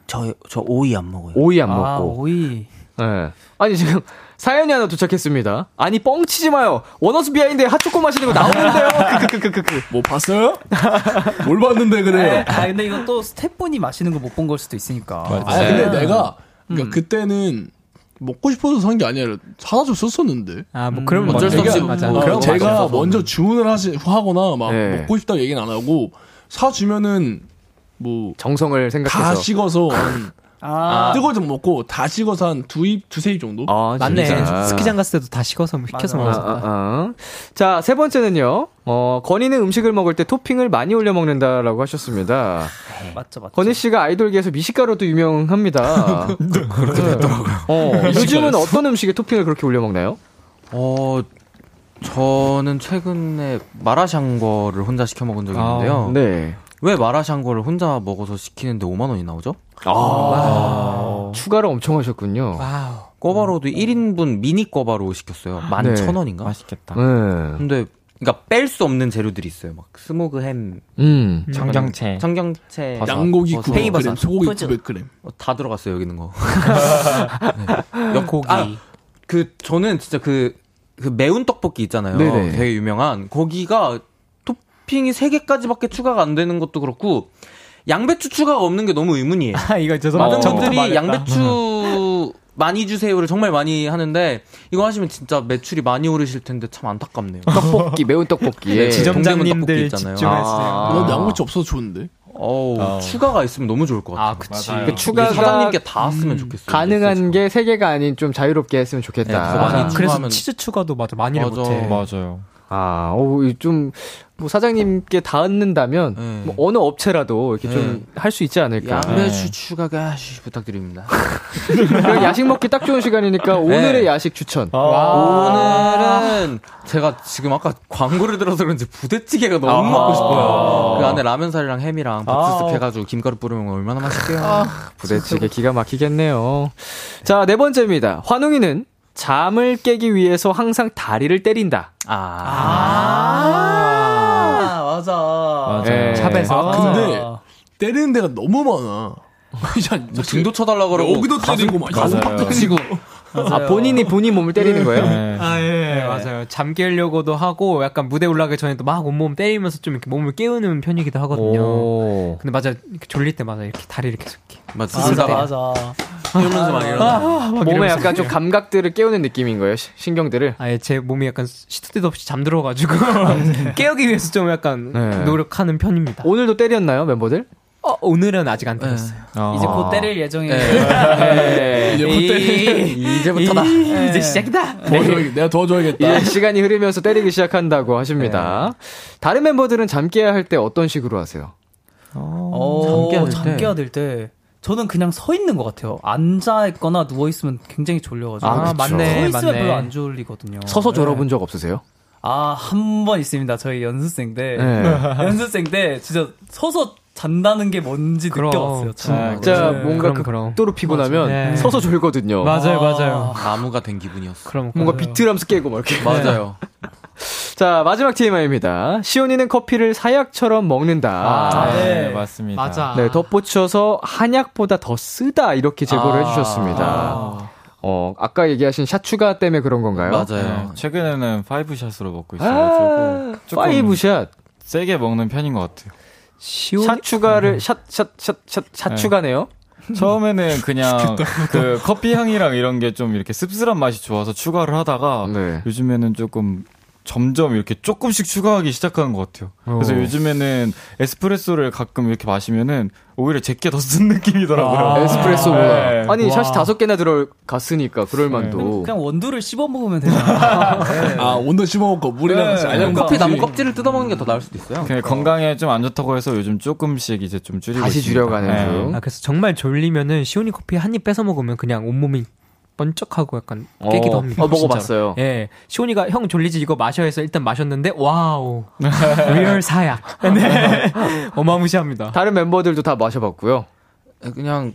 저, 저 오이 안 먹어요. 오이 안 아, 먹고. 오이. 네. 아니 지금 사연이 하나 도착했습니다. 아니 뻥치지 마요. 원어스 비하인드에 핫초코 마시는 거 나오는데요. 크크크크크. 뭐 봤어요? 뭘 봤는데 그래요? 아, 근데 이건 또 스태프분이 마시는 거 못 본 걸 수도 있으니까. 아 근데 네. 내가 그러니까 그때는 먹고 싶어서 산 게 아니라 사다 줬었었는데. 아, 뭐, 그럼 어쩔 수 먼저- 없이 맞아. 어, 그런 거 제가 맞아. 먼저 주문을 하시, 하거나 막 네. 먹고 싶다고 얘기는 안 하고 사 주면은 뭐 정성을 다 생각해서. 식어서 한 아, 뜨거워서 먹고 다 식어서 한 두 입, 두세 입 정도? 아, 맞네. 진짜. 스키장 갔을 때도 다 식어서 시켜서 맞아. 아, 먹었어. 아, 아. 자, 세 번째는요. 어, 건이는 음식을 먹을 때 토핑을 많이 올려 먹는다라고 하셨습니다. 맞죠, 맞죠. 건희 씨가 아이돌계에서 미식가로도 유명합니다. 그렇게 됐더라고요. 어, 요즘은 어떤 음식에 토핑을 그렇게 올려 먹나요? 어, 저는 최근에 마라샹궈를 혼자 시켜 먹은 적이 있는데요. 네. 왜 마라샹궈를 혼자 먹어서 시키는데 5만 원이 나오죠? 아, 추가를 엄청 하셨군요. 꿔바로도 1인분 미니 꿔바로 시켰어요. 11,000원인가? 맛있겠다. 네. 근데 그러니까 뺄 수 없는 재료들이 있어요. 막 스모그 햄, 음. 청경채. 청경채, 버섯. 양고기 버섯, 900g, 페이버섯. 소고기 푸즈. 900g. 어, 다 들어갔어요 여기 있는 거. 네. 고기. 아, 그 저는 진짜 그, 그 매운 떡볶이 있잖아요. 네네. 되게 유명한 거기가 토핑이 3 개까지밖에 추가가 안 되는 것도 그렇고 양배추 추가가 없는 게 너무 의문이에요. 아, 이거 죄송합니다. 많은 분들이. 양배추 많이 주세요를 정말 많이 하는데 이거 하시면 진짜 매출이 많이 오르실 텐데 참 안타깝네요. 떡볶이 매운 떡볶이에 네, 지점장님들 동대문 떡볶이 있잖아요. 집중했어요. 아. 난 양배추 없어서 좋은데. 어우, 어. 추가가 있으면 너무 좋을 것 같아요. 아, 그치. 그 추가가 사장님께 다 쓰면 좋겠어요. 가능한 게 세 개가 아닌 좀 자유롭게 했으면 네, 더 좋겠다. 많이 그래서 추가하면- 치즈 추가도 맞아 많이를 맞아. 못해. 맞아요. 아, 좀뭐 사장님께 닿는다면 네. 뭐 어느 업체라도 이렇게 네. 좀할 수 있지 않을까. 양배추 추가가 시- 부탁드립니다. 그럼 야식 먹기 딱 좋은 시간이니까 오늘의 야식 추천. 오늘은 제가 지금 아까 광고를 들어서 그런지 부대찌개가 너무 먹고 싶어요. 그 안에 라면살이랑 햄이랑 박스스 해가지고 김가루 뿌리면 얼마나 맛있게요. 부대찌개 기가 막히겠네요. 자, 네 번째입니다. 환웅이는 잠을 깨기 위해서 항상 다리를 때린다. 아, 맞아. 맞아요. 예. 샵에서. 아, 근데 때리는 데가 너무 많아. 야, 뭐 등도 쳐달라 그러고 여기도 때리고 막. 양팍도 때리고. 아, 본인이 본인 몸을 때리는 거예요? 네. 아, 예, 맞아요. 잠 깨려고도 하고, 약간 무대 올라가기 전에도 막 온몸 때리면서 좀 이렇게 몸을 깨우는 편이기도 하거든요. 오. 근데 맞아, 이렇게 졸릴 때 맞아, 이렇게 다리 이렇게 이렇게. 맞아, 맞아, 맞아. 이러면서 막 일어나. 몸에 약간 좀 감각들을 깨우는 느낌인 거예요, 시- 신경들을. 아예 제 몸이 약간 시도 때도 없이 잠들어가지고 깨우기 위해서 좀 약간 네. 노력하는 편입니다. 오늘도 때렸나요, 멤버들? 어, 오늘은 아직 안 때렸어요. 아. 이제 곧 때릴 예정이에요. 네. 이제 곧 때리. 이제부터다. 이- 이제 시작이다. 도와줘야- 내가 도와줘야겠다. 이제 시간이 흐르면서 때리기 시작한다고 하십니다. 다른 멤버들은 잠 깨야 할 때 어떤 식으로 하세요? 어, 잠 깨야 될잠 때. 깨야 될 때. 저는 그냥 서 있는 것 같아요. 앉아 있거나 누워 있으면 굉장히 졸려가지고. 아, 그쵸. 맞네, 서 있으면 맞네. 별로 안 졸리거든요. 서서 네. 졸아본 적 없으세요? 아, 한 번 있습니다. 저희 연습생 때. 네. 연습생 때 진짜 서서 잔다는 게 뭔지 그럼, 느껴봤어요. 진짜. 진짜 네. 뭔가 그럼, 그럼. 극도로 피곤하면 네. 서서 졸거든요. 맞아요, 맞아요. 나무가 된 기분이었어. 그럼 뭔가 맞아요. 비트람스 깨고 막 이렇게. 맞아요. 자, 마지막 TMI입니다. 시온이는 커피를 사약처럼 먹는다. 아, 네, 네. 맞습니다. 맞아. 네, 덧붙여서 한약보다 더 쓰다 이렇게 제보를 아. 해주셨습니다. 어, 아까 얘기하신 shot추가 때문에 그런 건가요? 네, 맞아요. 최근에는 five shot으로 먹고 있어가지고 아, 조금 five shot. 세게 먹는 편인 것 같아요. 시온 샷 추가를 샷샷샷샷샷 네. 추가네요. 처음에는 그냥 그 커피 향이랑 이런 게 좀 이렇게 씁쓸한 맛이 좋아서 추가를 하다가 네. 요즘에는 조금 점점 이렇게 조금씩 추가하기 시작하는 것 같아요. 그래서 어. 요즘에는 에스프레소를 가끔 이렇게 마시면은 오히려 제게 더 쓴 느낌이더라고요. 아, 에스프레소보다. 네. 아니, 와. 샷이 다섯 개나 들어갔으니까 그럴 만도. 그냥 원두를 씹어 먹으면 되잖아. 네. 아, 온도 씹어 먹고 물이랑 같이 네. 알약 커피 나무. 껍질을 뜯어 먹는 게 더 나을 수도 있어요. 그냥 건강에 좀 안 좋다고 해서 요즘 조금씩 이제 좀 줄이고 다시 있습니다. 줄여가는 네. 중. 아, 그래서 정말 졸리면은 시온이 커피 한 입 뺏어 먹으면 그냥 온몸이 번쩍하고 약간 깨기도 어, 합니다. 어, 먹어봤어요. 예. 시온이가 형 졸리지 이거 마셔 해서 일단 마셨는데 wow. Real 사약. 네. 어마무시합니다. 다른 멤버들도 다 마셔봤고요. 그냥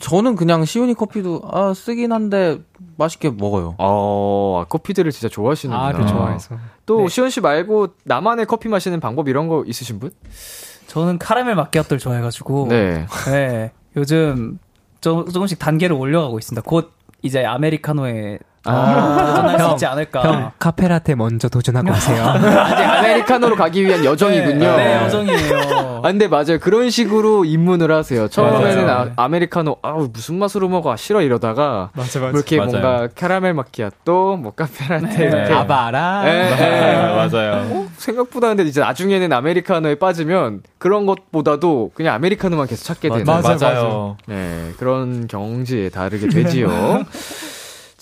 저는 그냥 시온이 커피도 아 쓰긴 한데 맛있게 먹어요. 어, 커피들을 진짜 좋아하시는구나. 아아를 좋아해서. 또 네. 시온 씨 말고 나만의 커피 마시는 방법 이런 거 있으신 분? 저는 카라멜 마키아토를 좋아해가지고. 네. 네. 요즘 조, 조금씩 단계를 올려가고 있습니다. 곧 이제 아메리카노에 도전할 수 있지 않을까. 형 카페라테 먼저 도전하고 오세요. 아직 아메리카노로 가기 위한 여정이군요. 네, 여정이에요. 아, 근데 맞아요. 그런 식으로 입문을 하세요. 처음에는 맞아요. 아, 메리카노 아우, 무슨 맛으로 먹어? 아, 싫어. 이러다가. 맞아 뭐 이렇게 맞아요. 뭔가 캐러멜 마키아또, 뭐 카페라테. 네. 이렇게. 아바라. 예, 예. 네, 맞아요. 어, 생각보다 근데 이제 나중에는 아메리카노에 빠지면 그런 것보다도 그냥 아메리카노만 계속 찾게 되는. 맞아요, 맞아요. 네, 그런 경지에 다르게 되지요.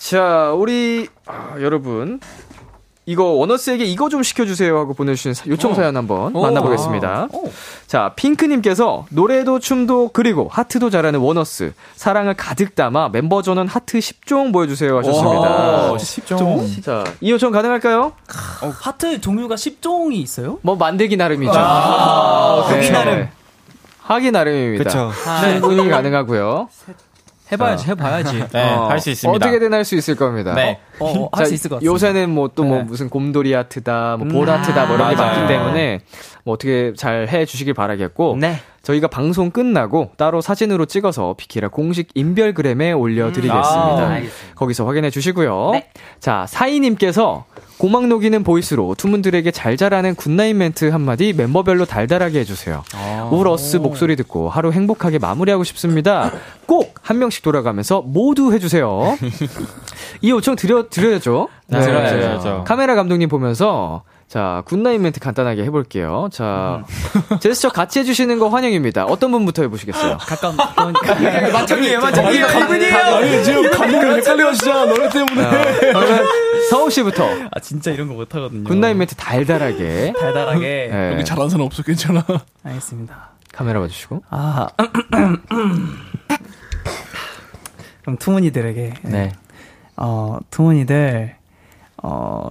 자, 우리 아, 여러분 이거 원어스에게 이거 좀 시켜주세요 하고 보내주신 사- 요청 사연 한번 만나보겠습니다. 자, 핑크님께서 노래도 춤도 그리고 하트도 잘하는 원어스 사랑을 가득 담아 member 전원 하트 10종 보여주세요 하셨습니다. 오, 10종? 자, 이 요청 가능할까요? 하트 종류가 10종이 있어요? 뭐 만들기 나름이죠. 아, 네. 하기 나름. 하기 나름입니다. 그쵸. 충분히 가능하고요. 해봐야지, 자, 해봐야지. 네, 할수 있습니다. 어떻게든 할 수 있을 겁니다. 네. 어, 할수 있을 것 같습니다. 요새는 뭐 또뭐 네. 무슨 곰돌이 하트다, 뭐 볼 음, 하트다, 뭐 이런 게. 많기 때문에 뭐 어떻게 잘 해 주시길 바라겠고. 네. 저희가 방송 끝나고 따로 사진으로 찍어서 비키라 공식 인별그램에 올려드리겠습니다. 아, 거기서 확인해 주시고요. 네. 자, 사이님께서 고막 녹이는 보이스로 투문들에게 잘 자라는 good night 멘트 한마디 멤버별로 달달하게 해주세요. 원어스 목소리 듣고 하루 행복하게 마무리하고 싶습니다. 꼭 한 명씩 돌아가면서 모두 해주세요. 이 요청 드려, 드려야죠. 네, 드려야죠. 카메라 감독님 보면서 자, good night 멘트 간단하게 해볼게요. 자, 제스처 같이 해주시는 거 환영입니다. 어떤 분부터 해보시겠어요? 가까운 맞짱이에요, 맞짱이에요. 아니 지금 감독님 헷갈려 하시잖아 노래 때문에. 그러면 서호 씨부터 아 진짜 이런 거 못하거든요. good night 멘트 달달하게. 달달하게. 네. 여기 잘하는 사람 없어 괜찮아. 알겠습니다. 카메라 봐주시고. 아 그럼 투문이들에게 네. 어 투문이들 어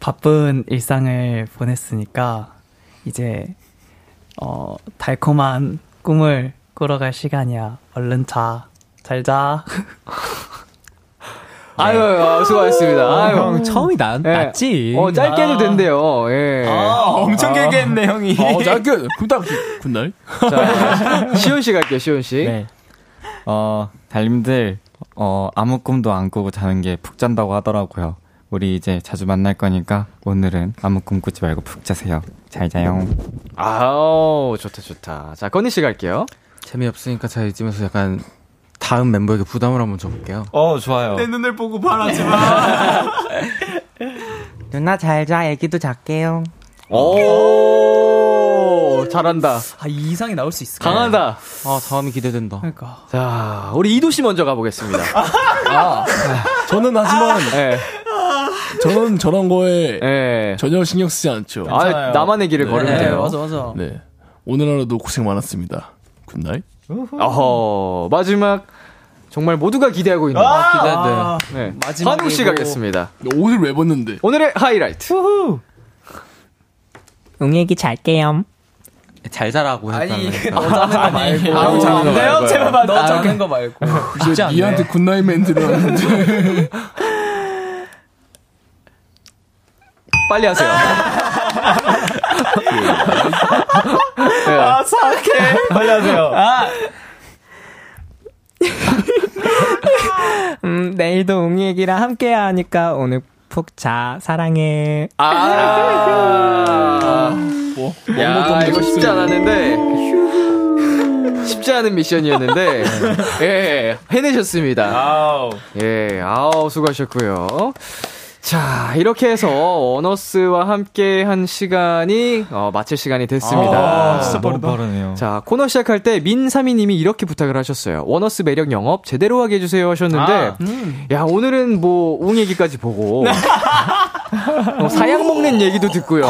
바쁜 일상을 보냈으니까 이제 어 달콤한 꿈을 꾸러갈 시간이야. 얼른 자. 잘 자. 아유, 아유, 수고하셨습니다. 아유, 형, 처음이 나, 예. 낫지. 어, 짧게 해도 된대요. 예. 엄청 길게 했네, 형이. 어 짧게 굿딱 굿날. 자, 시온 씨 갈게요, 시온 씨. 네. 어, 달님들, 어, 아무 꿈도 안 꾸고 자는 게 푹 잔다고 하더라고요. 우리 이제 자주 만날 거니까 오늘은 아무 꿈 꾸지 말고 푹 자세요. 잘 자요. 아우, 좋다, 좋다. 자, 건희 씨 갈게요. 재미없으니까 제가 이쯤에서 약간 다음 멤버에게 부담을 한번 줘볼게요. 어, 좋아요. 눈을 보고 바라지 마. 누나 잘 자, 애기도 잘게요. 오, 잘한다. 아, 이 이상이 나올 수 있을까? 강하다. 아, 다음이 기대된다. 그러니까. 자, 우리 이도 씨 먼저 가보겠습니다. 저는 하지만 예, 저는 저런 거에 예. 전혀 신경 쓰지 않죠. 아, 나만의 길을 걸으면 네, 돼요. 맞아, 맞아. 네. 오늘 하루도 고생 많았습니다. Good night. 어허, 마지막. 정말 모두가 기대하고 있는. 아, 네. 마지막이고. 환웅 씨 가겠습니다. 옷을 왜 벗는데? 오늘의 하이라이트. 웅애기 잘게요. 잘 자라고 했다는 너 자는 거 말고. 아우, 자는 거 말고요. 제발 너 자는 거 말고. 이제 니한테 good night 멘트를 하는데. 빨리 하세요. 네. 아, 사악해. 빨리 하세요. 아. 음, 내일도 웅이 얘기랑 함께 하니까 오늘 푹 자. 사랑해. 아. 뭐, 야, 이거 쉽지 않았는데. 쉽지 않은 미션이었는데. 예, 해내셨습니다. 예, 아우, 수고하셨고요. 자, 이렇게 해서 원어스와 함께 한 시간이, 어, 마칠 시간이 됐습니다. 아, 진짜 너무 빠르네요. 자, 코너 시작할 때 민사미님이 이렇게 부탁을 하셨어요. 원어스 매력 영업 제대로 하게 해 주세요 하셨는데, 아, 야, 오늘은 뭐, 웅 얘기까지 보고, 어, 사약 먹는 얘기도 듣고요.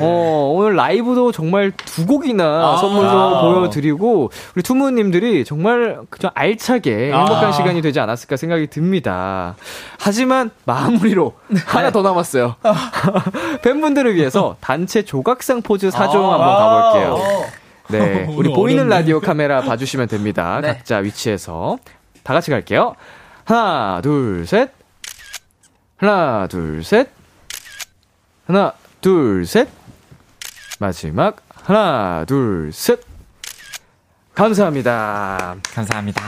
어, 오늘 라이브도 정말 두 곡이나 선물로 보여드리고, 우리 투무님들이 정말 그저 알차게 행복한 시간이 되지 않았을까 생각이 듭니다. 하지만 마 무리로 하나 더 남았어요. 팬분들을 위해서 단체 조각상 포즈 사종 한번 가볼게요. 네, 우리 오늘 보이는. 라디오 카메라 봐주시면 됩니다. 각자 위치에서 다 같이 갈게요. 하나, 둘, 셋. 하나, 둘, 셋. 하나, 둘, 셋. 마지막 하나, 둘, 셋. 감사합니다. 감사합니다.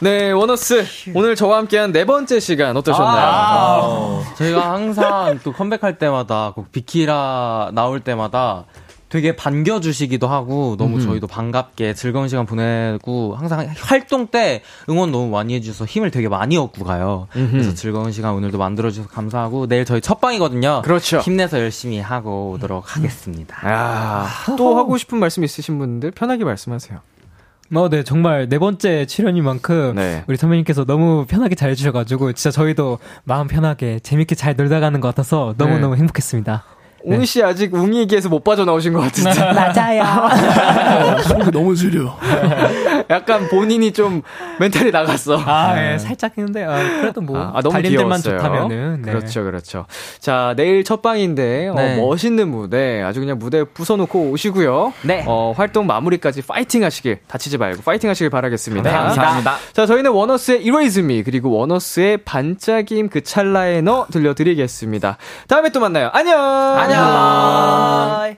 네, 원어스 오늘 저와 함께한 네 번째 시간 어떠셨나요? 저희가 항상 또 컴백할 때마다 꼭 비키라 나올 때마다 되게 반겨주시기도 하고 너무 저희도 반갑게 즐거운 시간 보내고 항상 활동 때 응원 너무 많이 해주셔서 힘을 되게 많이 얻고 가요. 그래서 즐거운 시간 오늘도 만들어주셔서 감사하고 내일 저희 첫 방이거든요. 그렇죠. 힘내서 열심히 하고 오도록 하겠습니다. 아, 또 하고 싶은 말씀 있으신 분들 편하게 말씀하세요. 어, 네, 정말 네 번째 출연이만큼 네. 우리 선배님께서 너무 편하게 잘 해주셔가지고 진짜 저희도 마음 편하게 재밌게 잘 놀다 가는 것 같아서 너무너무 행복했습니다. 웅이 씨 아직 웅애기에서 못 빠져나오신 것 같은데. 맞아요. 속이 너무 쓰려. 약간 본인이 좀 멘탈이 나갔어. 아, 예, 살짝 했는데, 아, 그래도 뭐, 아, 너무 달님들만 귀여웠어요. 좋다면은. 네. 그렇죠, 그렇죠. 자, 내일 첫 방인데, 네. 어, 멋있는 무대, 아주 그냥 무대 부숴놓고 오시고요. 네. 어, 활동 마무리까지 파이팅 하시길, 다치지 말고 파이팅 하시길 바라겠습니다. 네, 감사합니다. 자, 저희는 원어스의 Erase Me, 그리고 원어스의 반짝임 그 찰나에 너 들려드리겠습니다. 다음에 또 만나요. 안녕! 안녕. 한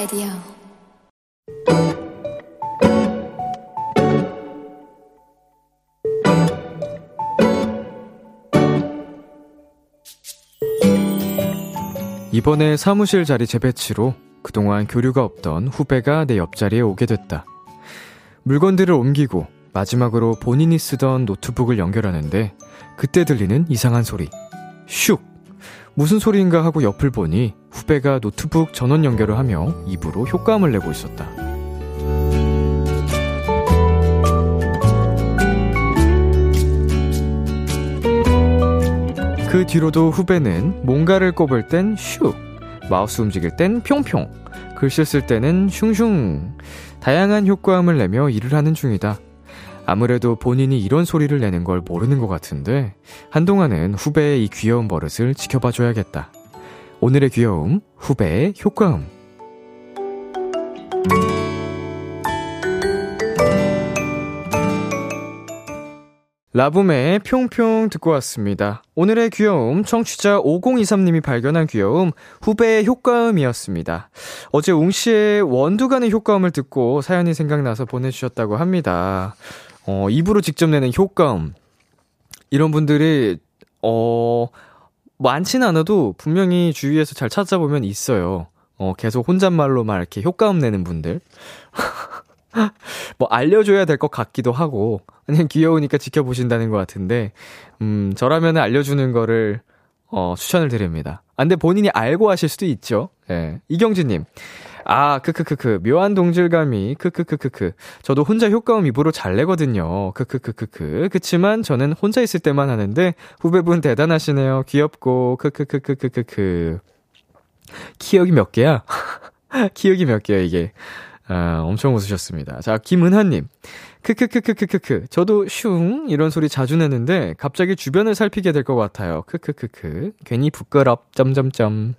Radio 이번에 사무실 자리 재배치로 그동안 교류가 없던 후배가 내 옆자리에 오게 됐다. 물건들을 옮기고 마지막으로 본인이 쓰던 노트북을 연결하는데 그때 들리는 이상한 소리. 슉! 무슨 소리인가 하고 옆을 보니 후배가 노트북 전원 연결을 하며 입으로 효과음을 내고 있었다. 그 뒤로도 후배는 뭔가를 꼽을 땐 슉, 마우스 움직일 땐 평평, 글씨 쓸 때는 슝슝, 다양한 효과음을 내며 일을 하는 중이다. 아무래도 본인이 이런 소리를 내는 걸 모르는 것 같은데, 한동안은 후배의 이 귀여운 버릇을 지켜봐 줘야겠다. 오늘의 귀여움, 후배의 효과음. 라붐의 평평 듣고 왔습니다. 오늘의 귀여움, 청취자 5023님이 발견한 귀여움, 후배의 효과음이었습니다. 어제 웅씨의 원두 가는 효과음을 듣고 사연이 생각나서 보내주셨다고 합니다. 어, 입으로 직접 내는 효과음. 이런 분들이, 어, 많진 않아도 분명히 주위에서 잘 찾아보면 있어요. 어, 계속 혼잣말로만 이렇게 효과음 내는 분들. 뭐 알려줘야 될 것 같기도 하고 그냥 귀여우니까 지켜보신다는 것 같은데 음 저라면 알려주는 거를 어 추천을 드립니다. 아, 근데 본인이 알고 하실 수도 있죠. 예. 이경진님. 아, 크크크크. 묘한 동질감이, 크크크크크. 저도 혼자 효과음 입으로 잘 내거든요. 크크크크크. 그치만 저는 혼자 있을 때만 하는데, 후배분 대단하시네요. 귀엽고, 크크크크크크크. 기억이 몇 개야? 기억이 몇 개야, 이게. 아, 엄청 웃으셨습니다. 자, 김은하님. 크크크크크크크. 저도 슝 이런 소리 자주 내는데 갑자기 주변을 살피게 될 것 같아요. 크크크크. 괜히 부끄럽. 점점점.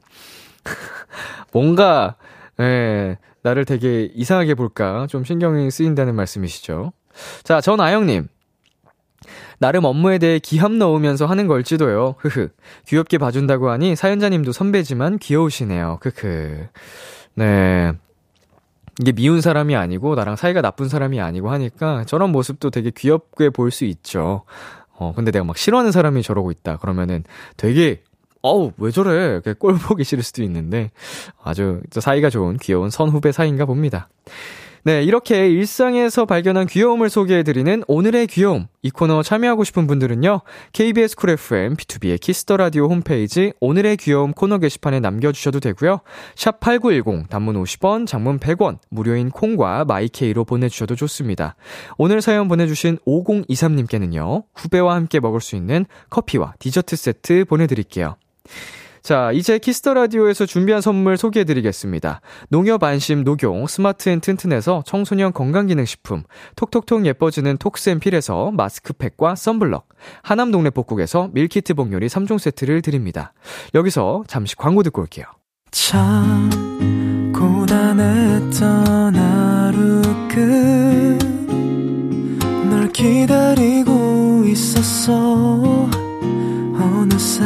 뭔가 예, 나를 되게 이상하게 볼까 좀 신경이 쓰인다는 말씀이시죠. 자, 전 아영님. 나름 업무에 대해 기합 넣으면서 하는 걸지도요. 흐흐. 귀엽게 봐준다고 하니 사연자님도 선배지만 귀여우시네요. 크크. 네. 이게 미운 사람이 아니고 나랑 사이가 나쁜 사람이 아니고 하니까 저런 모습도 되게 귀엽게 보일 수 있죠. 어, 근데 내가 막 싫어하는 사람이 저러고 있다. 그러면은 되게 어우, 왜 저래? 꼴 보기 싫을 수도 있는데, 아주 사이가 좋은 귀여운 선후배 사이인가 봅니다. 네, 이렇게 일상에서 발견한 귀여움을 소개해드리는 오늘의 귀여움. 이 코너 참여하고 싶은 분들은요, KBS 쿨 FM, B2B의 키스터 라디오 홈페이지 오늘의 귀여움 코너 게시판에 남겨주셔도 되고요. 샵8910, 단문 50원, 장문 100원, 무료인 콩과 마이케이로 보내주셔도 좋습니다. 오늘 사연 보내주신 5023님께는요, 후배와 함께 먹을 수 있는 커피와 디저트 세트 보내드릴게요. 자, 이제 Kiss the Radio에서 준비한 선물 소개해 드리겠습니다. 농협 안심 녹용 스마트 앤 튼튼에서 청소년 건강기능식품, 톡톡톡 예뻐지는 톡스앤필에서 마스크팩과 썬블럭, 하남 동네 복국에서 밀키트 복요리 3종 세트를 드립니다. 여기서 잠시 광고 듣고 올게요. 참 고단했던 하루 끝널 기다리고 있었어 어느새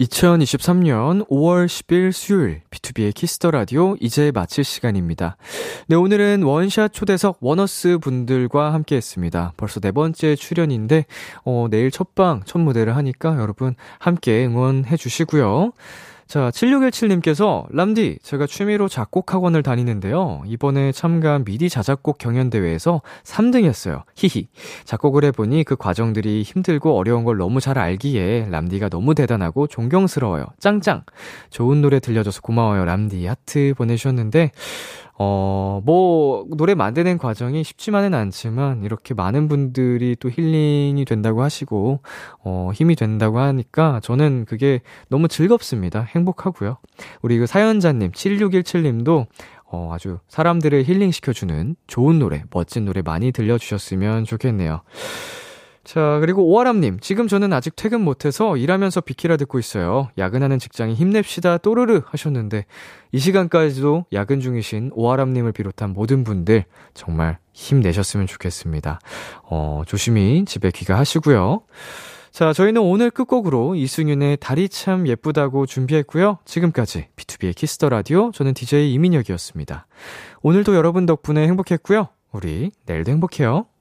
2023년 5월 10일 수요일 B2B의 키스터 라디오 이제 마칠 시간입니다. 네, 오늘은 원샷 초대석 원어스 분들과 함께 했습니다. 벌써 네 번째 출연인데 어, 내일 첫방 첫 무대를 하니까 여러분 함께 응원해 주시고요. 자, 7617님께서, 람디, 제가 취미로 작곡 학원을 다니는데요. 이번에 참가한 미디 자작곡 경연대회에서 3등 했어요. 히히. 작곡을 해보니 그 과정들이 힘들고 어려운 걸 너무 잘 알기에 람디가 너무 대단하고 존경스러워요. 짱짱. 좋은 노래 들려줘서 고마워요. 람디. 하트 보내주셨는데, 어, 뭐, 노래 만드는 과정이 쉽지만은 않지만, 이렇게 많은 분들이 또 힐링이 된다고 하시고, 어, 힘이 된다고 하니까, 저는 그게 너무 즐겁습니다. 행복하고요. 우리 그 사연자님, 7617님도, 어, 아주 사람들을 힐링시켜주는 좋은 노래, 멋진 노래 많이 들려주셨으면 좋겠네요. 자, 그리고 오아람님, 지금 저는 아직 퇴근 못해서 일하면서 비키라 듣고 있어요. 야근하는 직장에 힘냅시다, 또르르 하셨는데, 이 시간까지도 야근 중이신 오아람님을 비롯한 모든 분들, 정말 힘내셨으면 좋겠습니다. 어, 조심히 집에 귀가하시고요. 자, 저희는 오늘 끝곡으로 이승윤의 달이 참 예쁘다고 준비했고요. 지금까지 비투비의 키스 더 라디오, 저는 DJ 이민혁이었습니다. 오늘도 여러분 덕분에 행복했고요. 우리 내일도 행복해요.